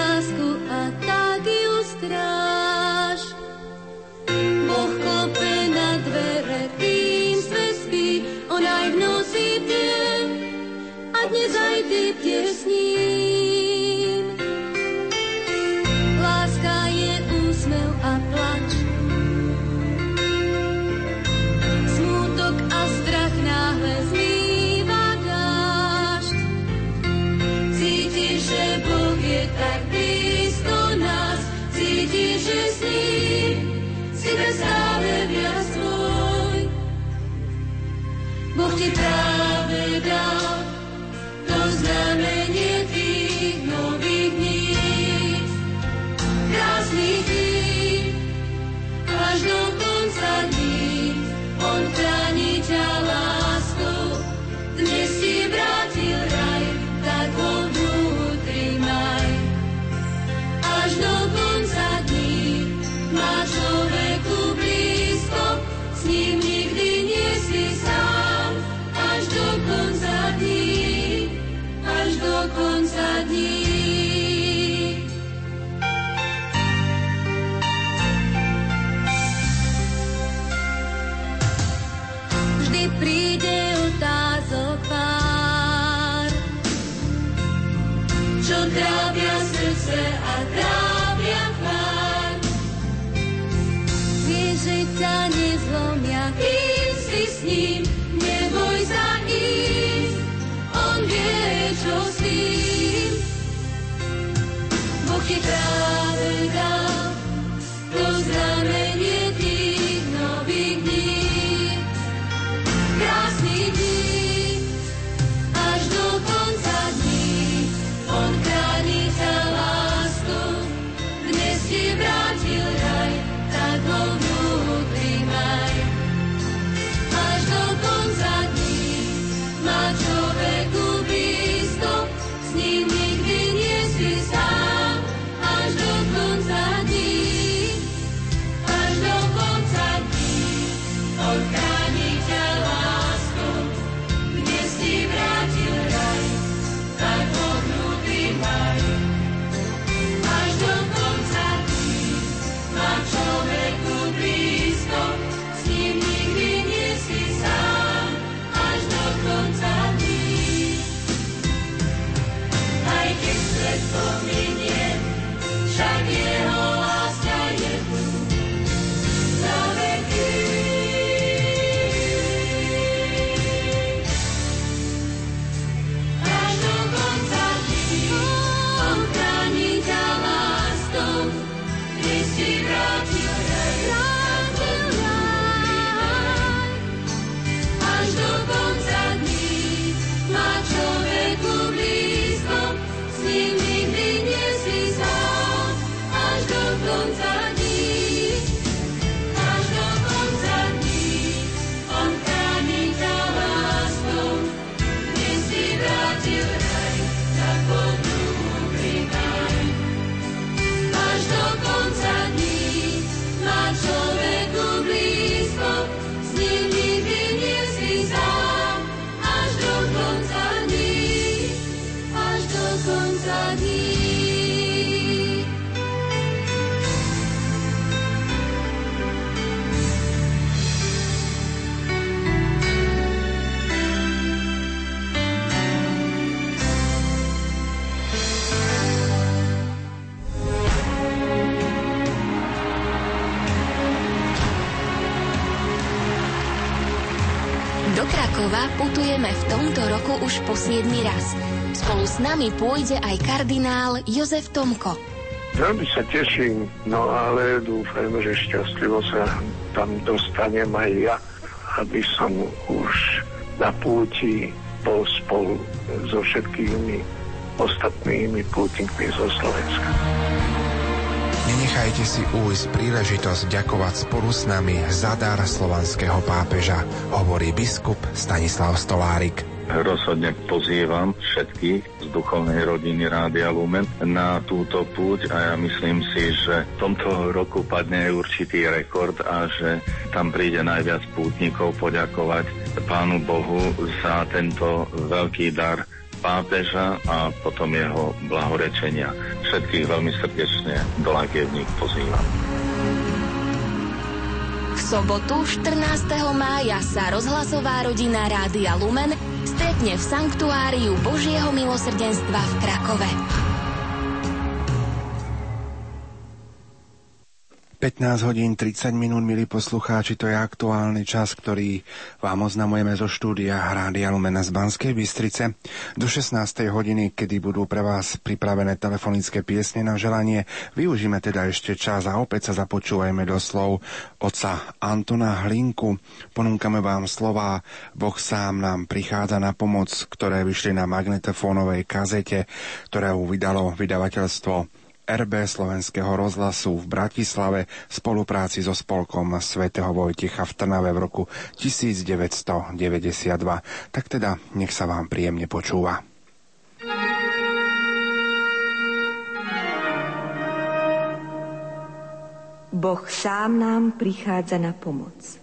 ti pravda, to znamená, už po 7 raz. Spolu s nami pôjde aj kardinál Jozef Tomko. Veľmi sa teším, no ale dúfajme, že šťastlivo sa tam dostanem aj ja, aby som už na púti bol spolu so všetkými ostatnými pútnikmi zo Slovenska. Nenechajte si újsť príležitosť ďakovať spolu s nami za dar slovanského pápeža, hovorí biskup Stanislav Stolárik. Rozhodne pozývam všetkých z duchovnej rodiny Rádia Lumen na túto púť a ja myslím si, že v tomto roku padne určitý rekord a že tam príde najviac pútnikov poďakovať Pánu Bohu za tento veľký dar pápeža a potom jeho blahorečenia. Všetkých veľmi srdečne do Lagievník pozývam. V sobotu 14. mája sa rozhlasová rodina Rádia Lumen stretne v Sanktuáriu Božieho milosrdenstva v Krakove. 15 hodín 30 minút, milí poslucháči, to je aktuálny čas, ktorý vám oznamujeme zo štúdia Rádia Lumena z Banskej Bystrice. Do 16. hodiny, kedy budú pre vás pripravené telefonické piesne na želanie, využíme teda ešte čas a opäť sa započúvajme do slov oca Antona Hlinku. Ponúkame vám slova Boh sám nám prichádza na pomoc, ktoré vyšli na magnetofónovej kazete, ktoré vydalo vydavateľstvo RB Slovenského rozhlasu v Bratislave v spolupráci so spolkom svätého Vojtecha v Trnave v roku 1992. Tak teda nech sa vám príjemne počúva. Boh sám nám prichádza na pomoc.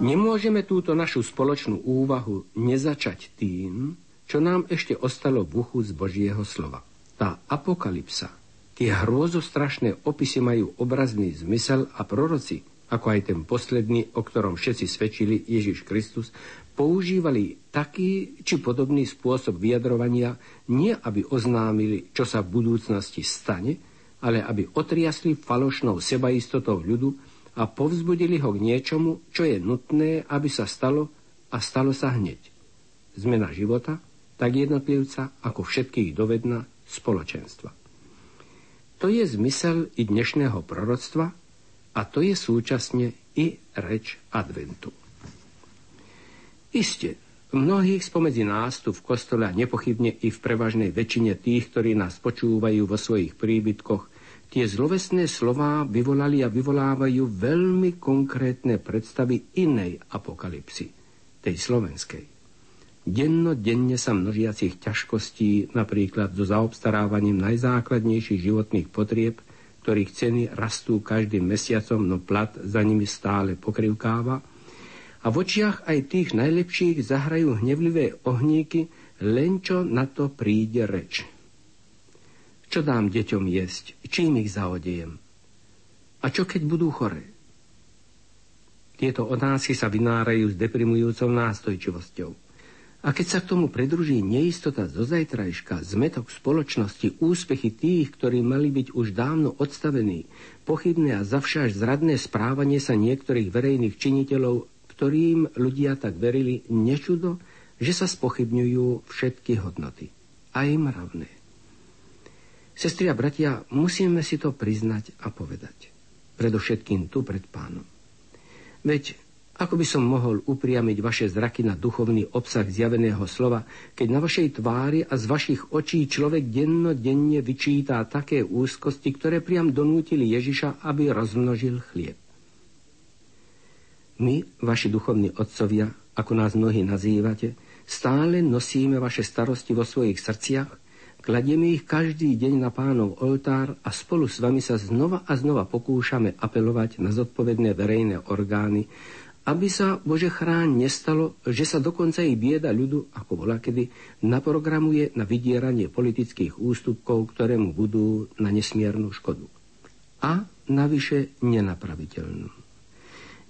Nemôžeme túto našu spoločnú úvahu nezačať tým, čo nám ešte ostalo v uchu z Božieho slova. Tá apokalypsa, tie hrôzostrašné opisy majú obrazný zmysel a proroci, ako aj ten posledný, o ktorom všetci svedčili Ježiš Kristus, používali taký či podobný spôsob vyjadrovania, nie aby oznámili, čo sa v budúcnosti stane, ale aby otriasli falošnou sebaistotou ľudu, a povzbudili ho k niečomu, čo je nutné, aby sa stalo a stalo sa hneď. Zmena života, tak jednotlivca, ako všetkých dovedna spoločenstva. To je zmysel i dnešného proroctva a to je súčasne i reč adventu. Isté, mnohých spomedzi nás tu v kostole a nepochybne i v prevažnej väčšine tých, ktorí nás počúvajú vo svojich príbytkoch, Tie zlovesné slová vyvolali a vyvolávajú veľmi konkrétne predstavy inej apokalipsy, tej slovenskej. Denno denne sa množiacich ťažkostí, napríklad so zaobstarávaním najzákladnejších životných potrieb, ktorých ceny rastú každým mesiacom, no plat za nimi stále pokrivkáva, a v očiach aj tých najlepších zahrajú hnevlivé ohníky, len čo na to príde reč. Čo dám deťom jesť? Čím ich zaodejem? A čo keď budú choré? Tieto otázky sa vynárajú s deprimujúcou nástojčivosťou. A keď sa k tomu predruží neistota zo zajtrajška, zmetok spoločnosti, úspechy tých, ktorí mali byť už dávno odstavení, pochybné a zavšaž zradné správanie sa niektorých verejných činiteľov, ktorým ľudia tak verili, nečudo, že sa spochybňujú všetky hodnoty, aj mravné. Sestri a bratia, musíme si to priznať a povedať. Predovšetkým tu pred pánom. Veď ako by som mohol upriamiť vaše zraky na duchovný obsah zjaveného slova, keď na vašej tvári a z vašich očí človek denno-denne vyčítá také úzkosti, ktoré priam donútili Ježiša, aby rozmnožil chlieb. My, vaši duchovní otcovia, ako nás mnohí nazývate, stále nosíme vaše starosti vo svojich srdciach Kladieme ich každý deň na pánov oltár a spolu s vami sa znova a znova pokúšame apelovať na zodpovedné verejné orgány, aby sa, Bože chráň, nestalo, že sa dokonca i bieda ľudu, ako bola kedy, naprogramuje na vydieranie politických ústupkov, ktoré budú na nesmiernu škodu. A navyše nenapraviteľnú.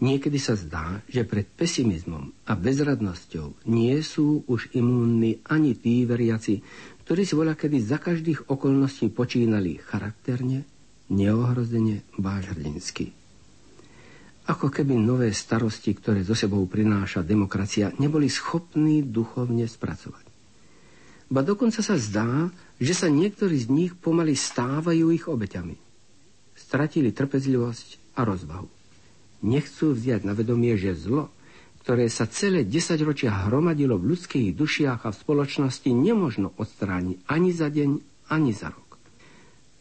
Niekedy sa zdá, že pred pesimizmom a bezradnosťou nie sú už imúnni ani tí veriaci, ktorí si voľa kedy za každých okolností počínali charakterne, neohrozene, báž hrdinsky. ako keby nové starosti, ktoré zo sebou prináša demokracia, neboli schopní duchovne spracovať. Ba dokonca sa zdá, že sa niektorí z nich pomaly stávajú ich obeťami. Stratili trpezlivosť a rozvahu. Nechcú vziať na vedomie, že zlo, ktoré sa celé desaťročia hromadilo v ľudských dušiach a v spoločnosti, nemožno odstrániť ani za deň, ani za rok.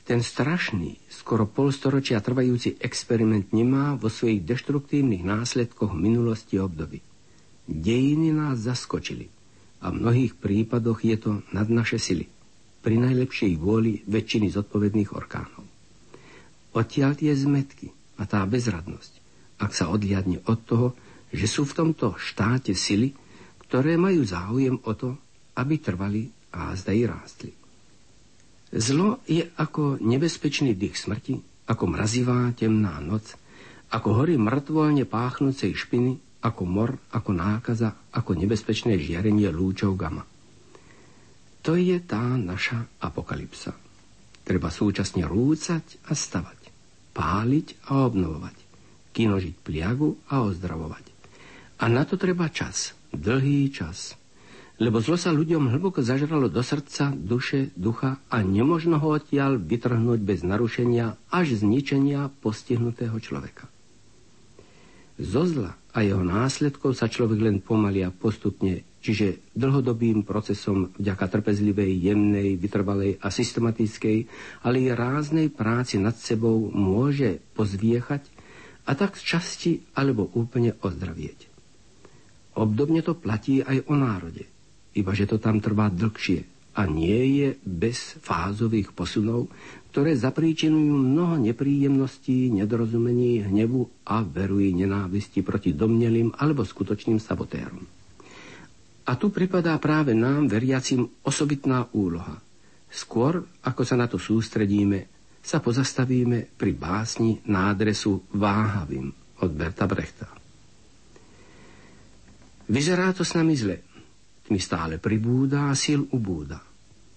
Ten strašný, skoro polstoročia trvajúci experiment nemá vo svojich deštruktívnych následkoch minulosti období. Dejiny nás zaskočili a v mnohých prípadoch je to nad naše sily, pri najlepšej vôli väčšiny zodpovedných orgánov. Odtiaľ tie zmetky a tá bezradnosť, ak sa odliadne od toho, že sú v tomto štáte sily, ktoré majú záujem o to, aby trvali a zda i rástli. Zlo je ako nebezpečný dých smrti, ako mrazivá temná noc, ako hory mŕtvolne páchnúcej špiny, ako mor, ako nákaza, ako nebezpečné žiarenie lúčov gama. To je tá naša apokalypsa. Treba súčasne rúcať a stavať, páliť a obnovovať, kinožiť pliagu a ozdravovať. A na to treba čas, dlhý čas, lebo zlo sa ľuďom hlboko zažralo do srdca, duše, ducha a nemožno ho odtiaľ vytrhnúť bez narušenia až zničenia postihnutého človeka. Zo zla a jeho následkov sa človek len pomalia postupne, čiže dlhodobým procesom vďaka trpezlivej, jemnej, vytrvalej a systematickej, ale i ráznej práci nad sebou môže pozviechať a tak z časti alebo úplne ozdravieť. Obdobne to platí aj o národe – iba že to tam trvá dlhšie a nie je bez fázových posunov, ktoré zapríčinujú mnoho nepríjemností, nedorozumení, hnevu a verují nenávisti proti domnelým alebo skutočným sabotérom. A tu pripadá práve nám, veriacim, osobitná úloha. Skôr, ako sa na to sústredíme, sa pozastavíme pri básni na adresu Váhavým od Berta Brechta. Vyzerá to s nami zle, mi stále pribúda a síl ubúda.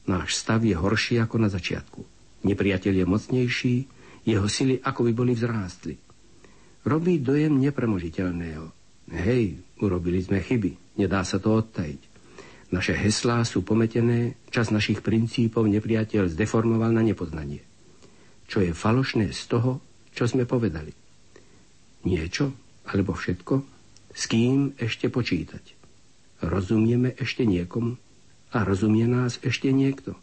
Náš stav je horší ako na začiatku. Nepriateľ je mocnejší, jeho sily ako by boli vzrástli. Robí dojem nepremožiteľného. Hej, urobili sme chyby, nedá sa to odtajiť. Naše heslá sú pometené, čas našich princípov nepriateľ zdeformoval na nepoznanie. Čo je falošné z toho, čo sme povedali. Niečo, alebo všetko, s kým ešte počítať. Rozumieme ešte niekomu a rozumie nás ešte niekto.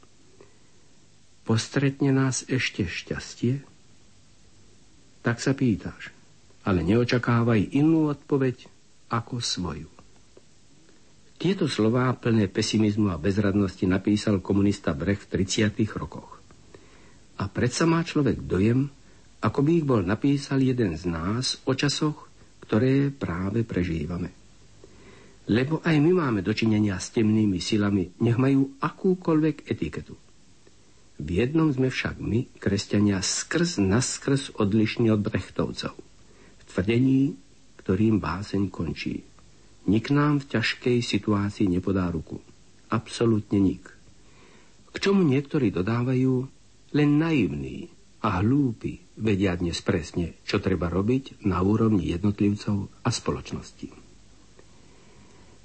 Postretne nás ešte šťastie? Tak sa pýtaš, ale neočakávaj inú odpoveď ako svoju. Tieto slová plné pesimizmu a bezradnosti napísal komunista Brech v 30. rokoch. A predsa má človek dojem, ako by ich bol napísal jeden z nás o časoch, ktoré práve prežívame. Lebo aj my máme dočinenia s temnými silami, nech majú akúkoľvek etiketu. V jednom sme však my, kresťania, skrz naskrz odlišní od brechtovcov. V tvrdení, ktorým báseň končí. Nik nám v ťažkej situácii nepodá ruku. Absolútne nik. K čomu niektorí dodávajú, len naivní a hlúpi vedia dnes presne, čo treba robiť na úrovni jednotlivcov a spoločnosti.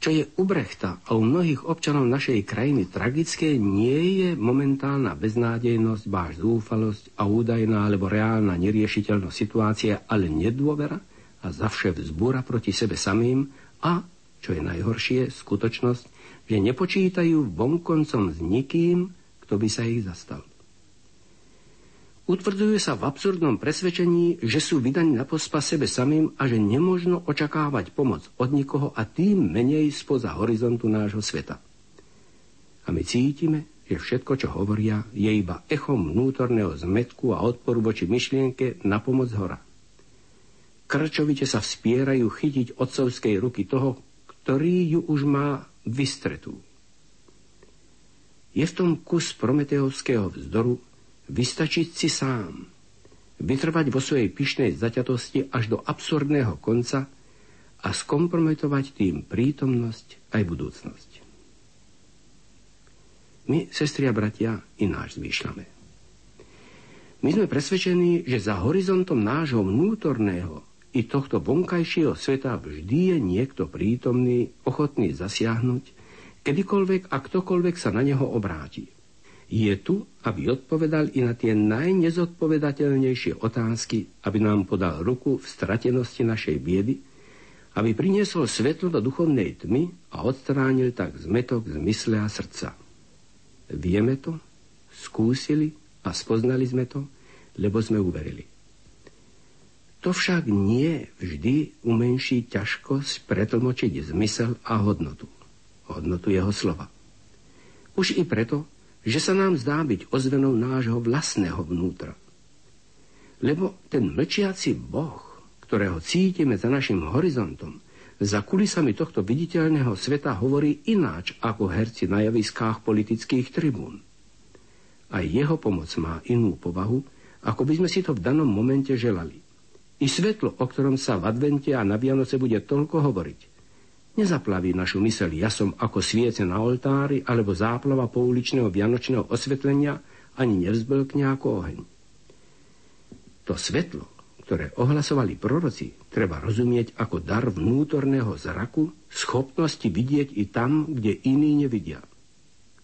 Čo je u Brechta a u mnohých občanov našej krajiny tragické, nie je momentálna beznádejnosť, báž zúfalosť a údajná alebo reálna neriešiteľnosť situácia, ale nedôvera a zavše vzbúra proti sebe samým a, čo je najhoršie, skutočnosť, že nepočítajú vonkoncom s nikým, kto by sa ich zastal. Utvrdzujú sa v absurdnom presvedčení, že sú vydaní na pospa sebe samým a že nemožno očakávať pomoc od nikoho a tým menej spoza horizontu nášho sveta. A my cítime, že všetko, čo hovoria, je iba echom vnútorného zmetku a odporu voči myšlienke na pomoc hora. Krčovite sa vspierajú chytiť otcovskej ruky toho, ktorý ju už má vystretú. Je v tom kus prometeovského vzdoru, Vystačiť si sám. Vytrvať vo svojej pyšnej zaťatosti až do absurdného konca a skompromitovať tým prítomnosť aj budúcnosť. My, sestri a bratia, ináč zmýšľame. My sme presvedčení, že za horizontom nášho vnútorného i tohto vonkajšieho sveta vždy je niekto prítomný, ochotný zasiahnuť, kedykoľvek a ktokoľvek sa na neho obráti. Je tu, aby odpovedal i na tie najnezodpovedateľnejšie otázky, aby nám podal ruku v stratenosti našej biedy, aby priniesol svetlo do duchovnej tmy a odstránil tak zmetok z mysle a srdca. Vieme to, skúsili a spoznali sme to, lebo sme uverili. To však nie vždy umenší ťažkosť pretlmočiť zmysel a hodnotu. Hodnotu jeho slova. Už i preto, že sa nám zdá byť ozvenou nášho vlastného vnútra. Lebo ten mlčiaci Boh ktorého cítime za našim horizontom, za kulisami tohto viditeľného sveta hovorí ináč ako herci na javiskách politických tribún. Aj jeho pomoc má inú povahu, ako by sme si to v danom momente želali. I svetlo, o ktorom sa v advente a na Vianoce bude toľko hovoriť, nezaplaví našu mysel jasom ako sviece na oltári alebo záplava pouličného vianočného osvetlenia, ani nevzblkne ako oheň. To svetlo, ktoré ohlasovali proroci, treba rozumieť ako dar vnútorného zraku, schopnosti vidieť i tam, kde iní nevidia.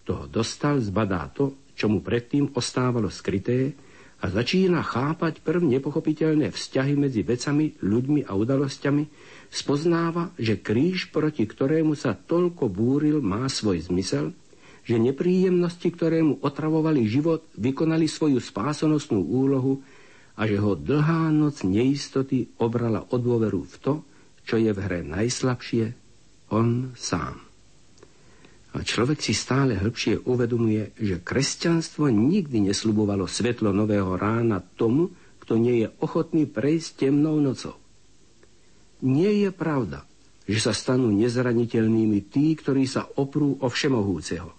Toho dostal, zbadá to, čo mu predtým ostávalo skryté a začína chápať prv nepochopiteľné vzťahy medzi vecami, ľuďmi a udalosťami, spoznáva, že kríž, proti ktorému sa toľko búril, má svoj zmysel, že nepríjemnosti, ktoré mu otravovali život, vykonali svoju spásonosnú úlohu a že ho dlhá noc neistoty obrala o dôveru v to, čo je v hre najslabšie, on sám. A človek si stále hĺbšie uvedomuje, že kresťanstvo nikdy neslubovalo svetlo nového rána tomu, kto nie je ochotný prejsť temnou nocou. Nie je pravda, že sa stanú nezraniteľnými tí, ktorí sa oprú o všemohúceho.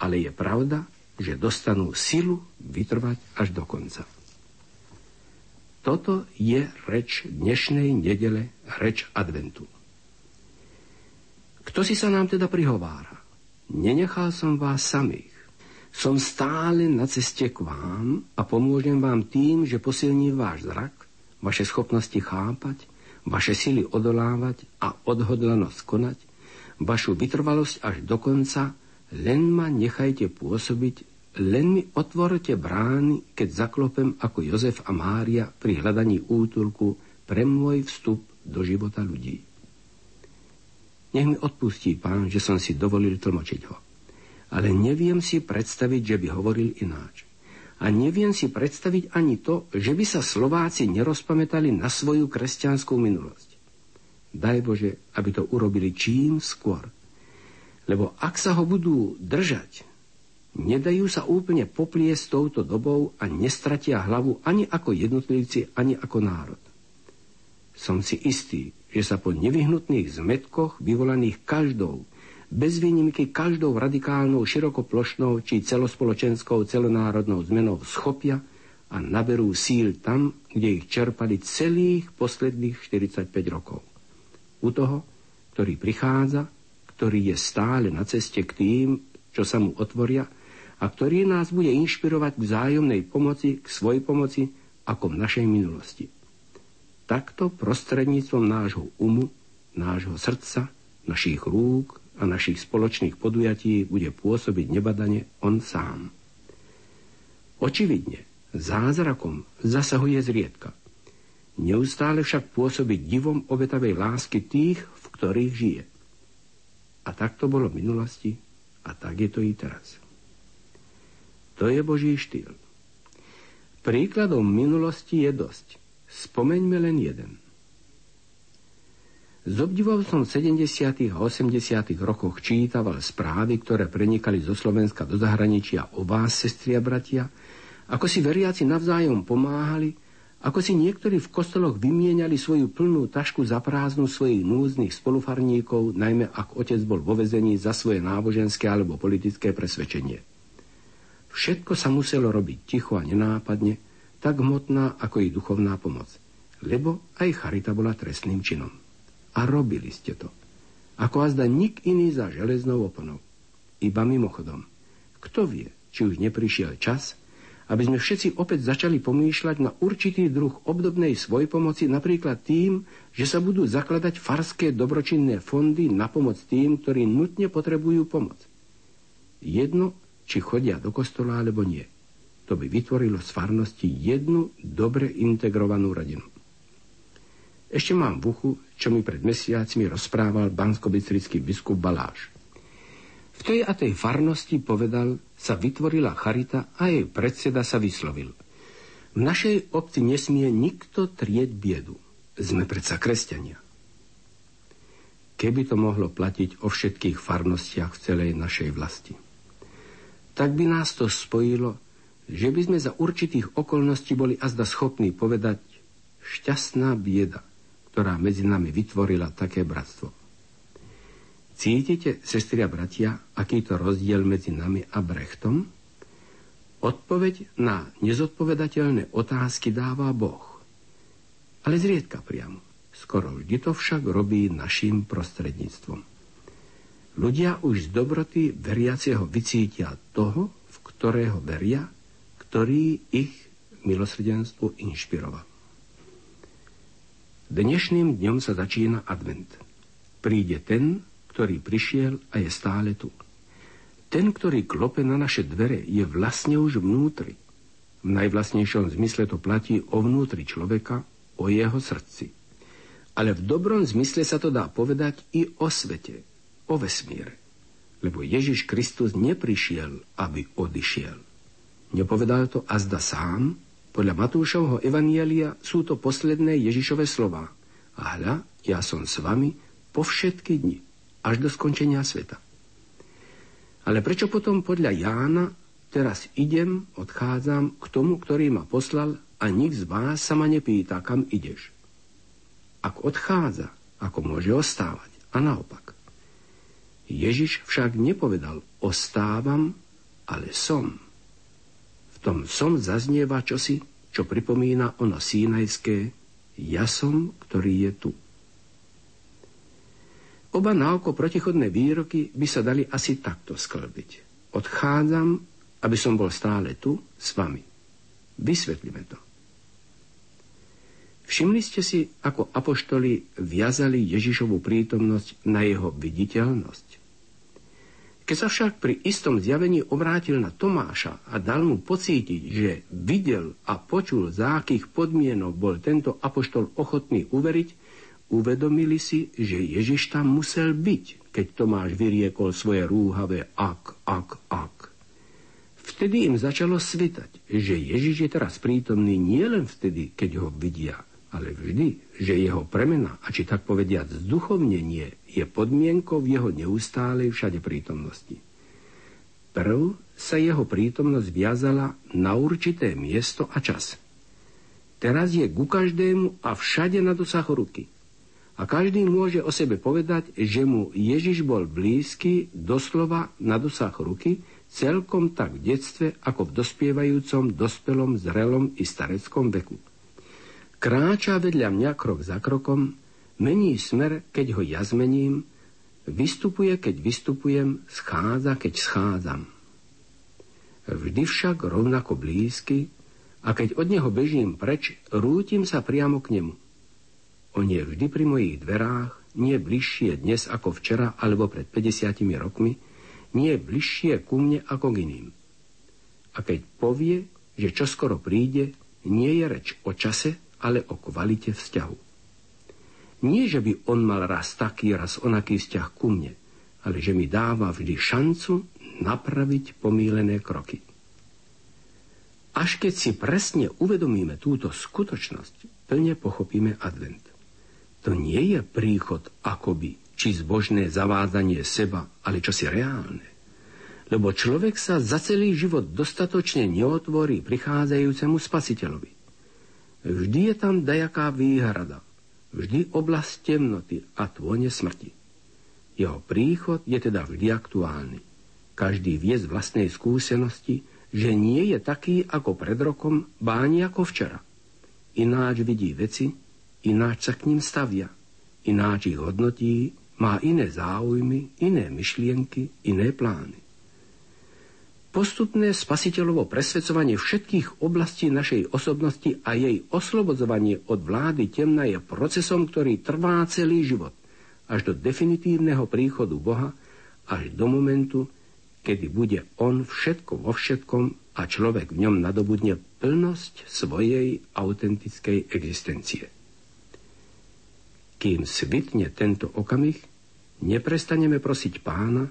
Ale je pravda, že dostanú silu vytrvať až do konca. Toto je reč dnešnej nedele, reč adventu. Kto si sa nám teda prihovára? Nenechal som vás samých. Som stále na ceste k vám a pomôžem vám tým, že posilním váš zrak, vaše schopnosti chápať, vaše sily odolávať a odhodlanosť konať, vašu vytrvalosť až do konca, len ma nechajte pôsobiť len mi otvorte brány, keď zaklopem ako Jozef a Mária pri hľadaní útulku pre môj vstup do života ľudí. Nech mi odpustí pán, že som si dovolil tlmočiť ho. Ale neviem si predstaviť, že by hovoril ináč. A neviem si predstaviť ani to, že by sa Slováci nerozpamätali na svoju kresťanskú minulosť. Daj Bože, aby to urobili čím skôr. Lebo ak sa ho budú držať, nedajú sa úplne popliesť touto dobou a nestratia hlavu ani ako jednotlivci, ani ako národ. Som si istý, že sa po nevyhnutných zmetkoch vyvolaných každou, bez výnimky každou radikálnou, širokoplošnou či celospoločenskou, celonárodnou zmenou schopia a naberú síl tam, kde ich čerpali celých posledných 45 rokov. U toho, ktorý prichádza, ktorý je stále na ceste k tým, čo sa mu otvoria, a ktorý nás bude inšpirovať k vzájomnej pomoci, k svojej pomoci, ako v našej minulosti. Takto prostredníctvom nášho umu, nášho srdca, našich rúk a našich spoločných podujatí bude pôsobiť nebadane on sám. Očividne, zázrakom zasahuje zriedka. Neustále však pôsobí divom obetavej lásky tých, v ktorých žije. A tak to bolo v minulosti a tak je to i teraz. To je Boží štýl. Príkladom minulosti je dosť. Spomeňme len jeden. Z obdivom v 70. a 80. rokoch čítaval správy, ktoré prenikali zo Slovenska do zahraničia o vás, sestri a bratia, ako si veriaci navzájom pomáhali, ako si niektorí v kostoloch vymieniali svoju plnú tašku za prázdnu svojich núznych spolufarníkov, najmä ak otec bol vo vezení za svoje náboženské alebo politické presvedčenie. Všetko sa muselo robiť ticho a nenápadne, tak hmotná ako i duchovná pomoc. Lebo aj charita bola trestným činom. A robili ste to. Ako azda nik iný za železnou oponou. Iba mimochodom. Kto vie, či už neprišiel čas, aby sme všetci opäť začali pomýšľať na určitý druh obdobnej svojpomoci, napríklad tým, že sa budú zakladať farské dobročinné fondy na pomoc tým, ktorí nutne potrebujú pomoc. Jedno, či chodia do kostola alebo nie. To by vytvorilo z farnosti jednu dobre integrovanú rodinu. Ešte mám v uchu, čo mi pred mesiacmi rozprával bansko biskup Baláš. V tej a tej farnosti, povedal, sa vytvorila charita a jej predseda sa vyslovil. V našej obci nesmie nikto trieť biedu. Sme predsa kresťania. Keby to mohlo platiť o všetkých farnostiach v celej našej vlasti. Tak by nás to spojilo, že by sme za určitých okolností boli azda schopní povedať šťastná bieda ktorá medzi nami vytvorila také bratstvo. Cítite, sestri a bratia, aký to rozdiel medzi nami a Brechtom? Odpoveď na nezodpovedateľné otázky dáva Boh. Ale zriedka priamo. Skoro vždy to však robí našim prostredníctvom. Ľudia už z dobroty veriaceho vycítia toho, v ktorého veria, ktorý ich milosrdenstvo inšpiroval. Dnešným dňom sa začína advent. Príde ten, ktorý prišiel a je stále tu. Ten, ktorý klope na naše dvere, je vlastne už vnútri. V najvlastnejšom zmysle to platí o vnútri človeka, o jeho srdci. Ale v dobrom zmysle sa to dá povedať i o svete, o vesmíre. Lebo Ježiš Kristus neprišiel, aby odišiel. Nepovedal to azda sám, podľa Matúšovho evanielia sú to posledné Ježišové slova. A hľa, ja som s vami po všetky dni, až do skončenia sveta. Ale prečo potom podľa Jána teraz idem, odchádzam k tomu, ktorý ma poslal a nik z vás sa ma nepýta, kam ideš. Ak odchádza, ako môže ostávať. A naopak. Ježiš však nepovedal ostávam, ale som tom som zaznieva čosi, čo pripomína ono sínajské ja som, ktorý je tu. Oba naoko protichodné výroky by sa dali asi takto sklbiť. Odchádzam, aby som bol stále tu s vami. Vysvetlíme to. Všimli ste si, ako apoštoli viazali Ježišovu prítomnosť na jeho viditeľnosť? Keď sa však pri istom zjavení obrátil na Tomáša a dal mu pocítiť, že videl a počul, za akých podmienok bol tento apoštol ochotný uveriť, uvedomili si, že Ježiš tam musel byť, keď Tomáš vyriekol svoje rúhavé ak, ak, ak. Vtedy im začalo svitať, že Ježiš je teraz prítomný nielen vtedy, keď ho vidia, ale vždy, že jeho premena, a či tak povediať zduchovnenie, je podmienkou jeho neustálej všade prítomnosti. Prv sa jeho prítomnosť viazala na určité miesto a čas. Teraz je ku každému a všade na dosah ruky. A každý môže o sebe povedať, že mu Ježiš bol blízky, doslova na dosah ruky, celkom tak v detstve, ako v dospievajúcom, dospelom, zrelom i stareckom veku. Kráča vedľa mňa krok za krokom, mení smer, keď ho ja zmením, vystupuje, keď vystupujem, schádza, keď schádzam. Vždy však rovnako blízky a keď od neho bežím preč, rútim sa priamo k nemu. On je vždy pri mojich dverách, nie bližšie dnes ako včera alebo pred 50 rokmi, nie bližšie ku mne ako k iným. A keď povie, že čoskoro príde, nie je reč o čase, ale o kvalite vzťahu. Nie, že by on mal raz taký, raz onaký vzťah ku mne, ale že mi dáva vždy šancu napraviť pomílené kroky. Až keď si presne uvedomíme túto skutočnosť, plne pochopíme advent. To nie je príchod akoby, či zbožné zavádzanie seba, ale čosi reálne. Lebo človek sa za celý život dostatočne neotvorí prichádzajúcemu spasiteľovi. Vždy je tam dajaká výhrada, vždy oblasť temnoty a tvone smrti. Jeho príchod je teda vždy aktuálny. Každý vie z vlastnej skúsenosti, že nie je taký ako pred rokom, báni ako včera. Ináč vidí veci, ináč sa k ním stavia, ináč ich hodnotí, má iné záujmy, iné myšlienky, iné plány. Postupné spasiteľovo presvedcovanie všetkých oblastí našej osobnosti a jej oslobodzovanie od vlády temna je procesom, ktorý trvá celý život, až do definitívneho príchodu Boha, až do momentu, kedy bude On všetko vo všetkom a človek v ňom nadobudne plnosť svojej autentickej existencie. Kým svitne tento okamih, neprestaneme prosiť pána,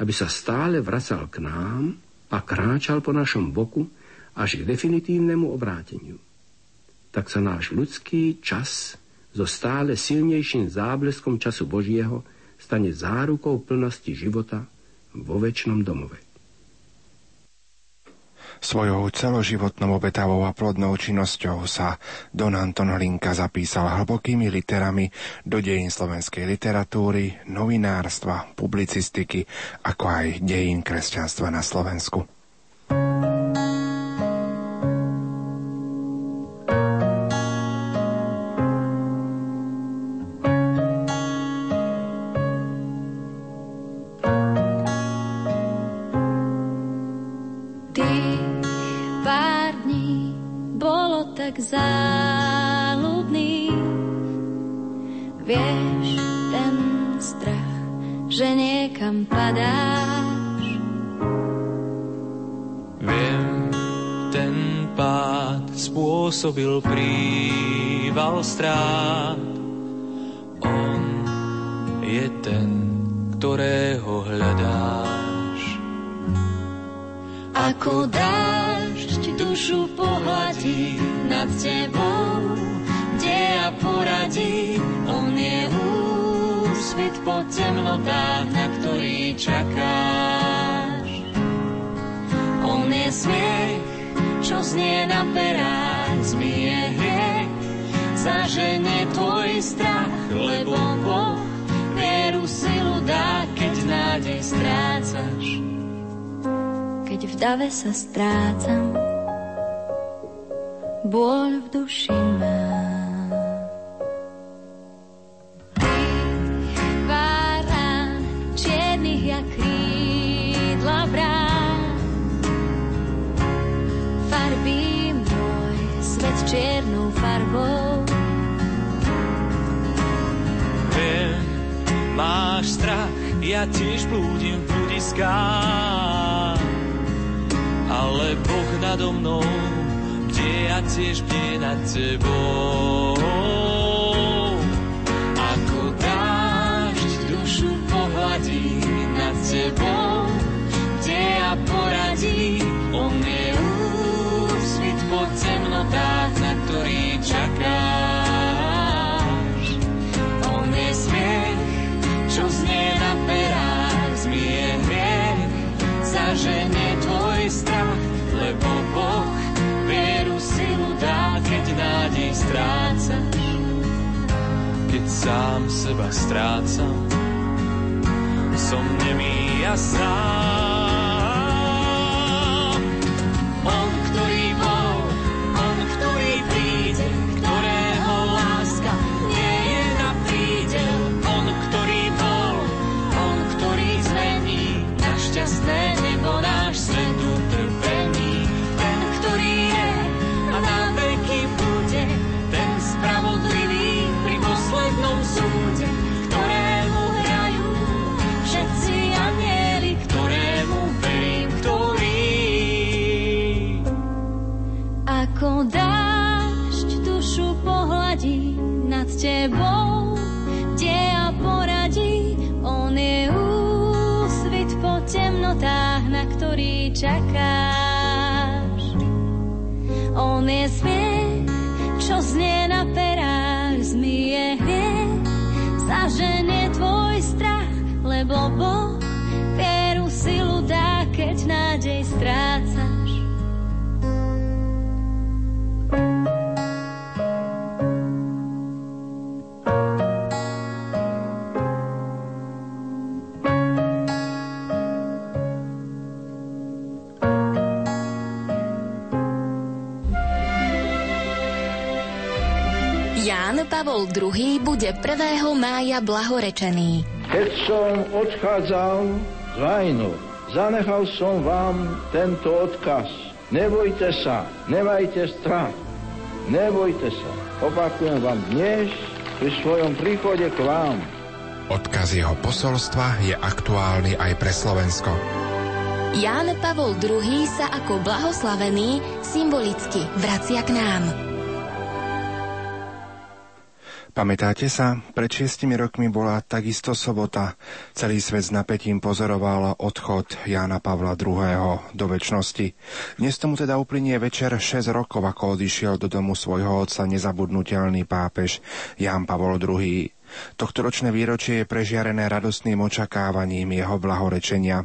aby sa stále vracal k nám a kráčal po našom boku až k definitívnemu obráteniu. Tak sa náš ľudský čas so stále silnejším zábleskom času Božieho stane zárukou plnosti života vo väčšnom domove. Svojou celoživotnou obetavou a plodnou činnosťou sa Don Anton Hlinka zapísal hlbokými literami do dejín slovenskej literatúry, novinárstva, publicistiky, ako aj dejín kresťanstva na Slovensku. Sa strácam, tebou, kde a poradí, on je úsvit po temnotách ktorý čakáš. On je smiech, čo znie na perách, zmie hriech, zaženie tvoj strach, lebo Boh vieru silu dá, keď nádej strácaš. Keď sám seba strácam, som nemý a Pavol II bude 1. mája blahorečený. Keď som odchádzal z vajnu, zanechal som vám tento odkaz. Nebojte sa, nemajte strach, nebojte sa. Opakujem vám dnes pri svojom príchode k vám. Odkaz jeho posolstva je aktuálny aj pre Slovensko. Ján Pavol II sa ako blahoslavený symbolicky vracia k nám. Pamätáte sa? Pred šiestimi rokmi bola takisto sobota. Celý svet s napätím pozoroval odchod Jána Pavla II. do väčšnosti. Dnes tomu teda uplynie večer 6 rokov, ako odišiel do domu svojho otca nezabudnutelný pápež Ján Pavol II. Tohtoročné výročie je prežiarené radostným očakávaním jeho blahorečenia.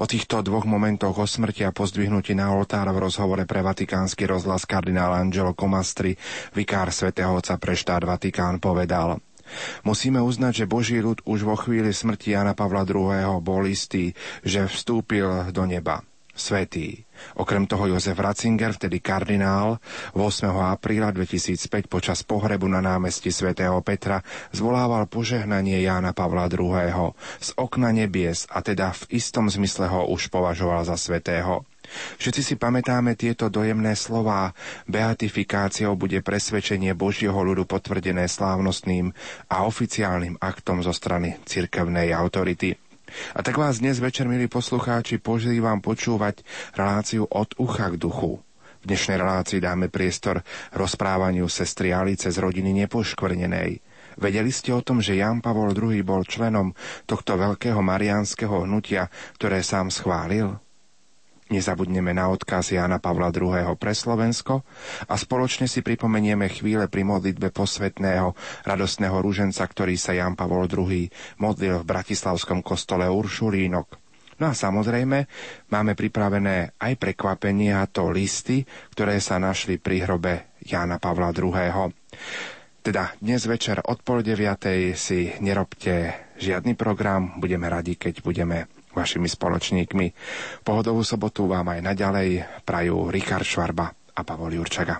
O týchto dvoch momentoch o smrti a pozdvihnutí na oltár v rozhovore pre Vatikánsky rozhlas kardinál Angelo Comastri, vikár svätého Otca pre štát Vatikán, povedal – Musíme uznať, že Boží ľud už vo chvíli smrti Jana Pavla II. bol istý, že vstúpil do neba. Svetý. Okrem toho Jozef Ratzinger, vtedy kardinál, 8. apríla 2005 počas pohrebu na námestí svätého Petra zvolával požehnanie Jána Pavla II. z okna nebies a teda v istom zmysle ho už považoval za svetého. Všetci si pamätáme tieto dojemné slová. Beatifikáciou bude presvedčenie Božieho ľudu potvrdené slávnostným a oficiálnym aktom zo strany cirkevnej autority. A tak vás dnes večer, milí poslucháči, pozývam počúvať reláciu od ucha k duchu. V dnešnej relácii dáme priestor rozprávaniu sestry Alice z rodiny nepoškvrnenej. Vedeli ste o tom, že Jan Pavol II bol členom tohto veľkého mariánskeho hnutia, ktoré sám schválil? Nezabudneme na odkaz Jana Pavla II. pre Slovensko a spoločne si pripomenieme chvíle pri modlitbe posvetného radostného rúženca, ktorý sa Jan Pavol II. modlil v bratislavskom kostole Uršulínok. No a samozrejme, máme pripravené aj prekvapenie a to listy, ktoré sa našli pri hrobe Jána Pavla II. Teda dnes večer od pol deviatej si nerobte žiadny program, budeme radi, keď budeme vašimi spoločníkmi. Pohodovú sobotu vám aj naďalej prajú Richard Švarba a Pavol Jurčaga.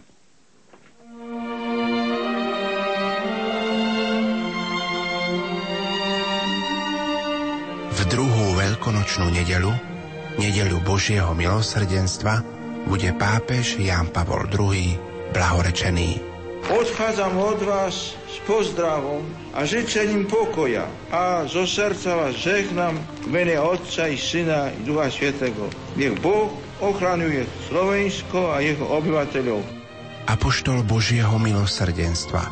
V druhú veľkonočnú nedelu, nedelu Božieho milosrdenstva, bude pápež Ján Pavol II blahorečený. Odchádzam od vás s pozdravom a žičením pokoja a zo srdca vás žehnám v mene Otca i Syna i Ducha Svetého. Nech Boh ochraňuje Slovensko a jeho obyvateľov. Apoštol Božieho milosrdenstva,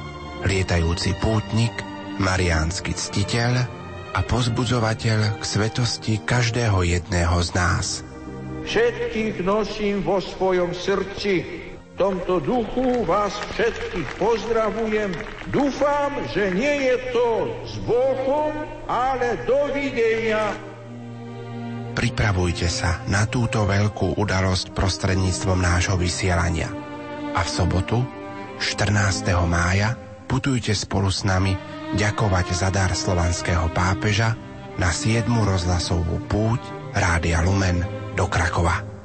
lietajúci pútnik, mariánsky ctiteľ a pozbudzovateľ k svetosti každého jedného z nás. Všetkých nosím vo svojom srdci tomto duchu vás všetkých pozdravujem. Dúfam, že nie je to s Bohom, ale dovidenia. Pripravujte sa na túto veľkú udalosť prostredníctvom nášho vysielania. A v sobotu, 14. mája, putujte spolu s nami ďakovať za dar slovanského pápeža na 7. rozhlasovú púť Rádia Lumen do Krakova.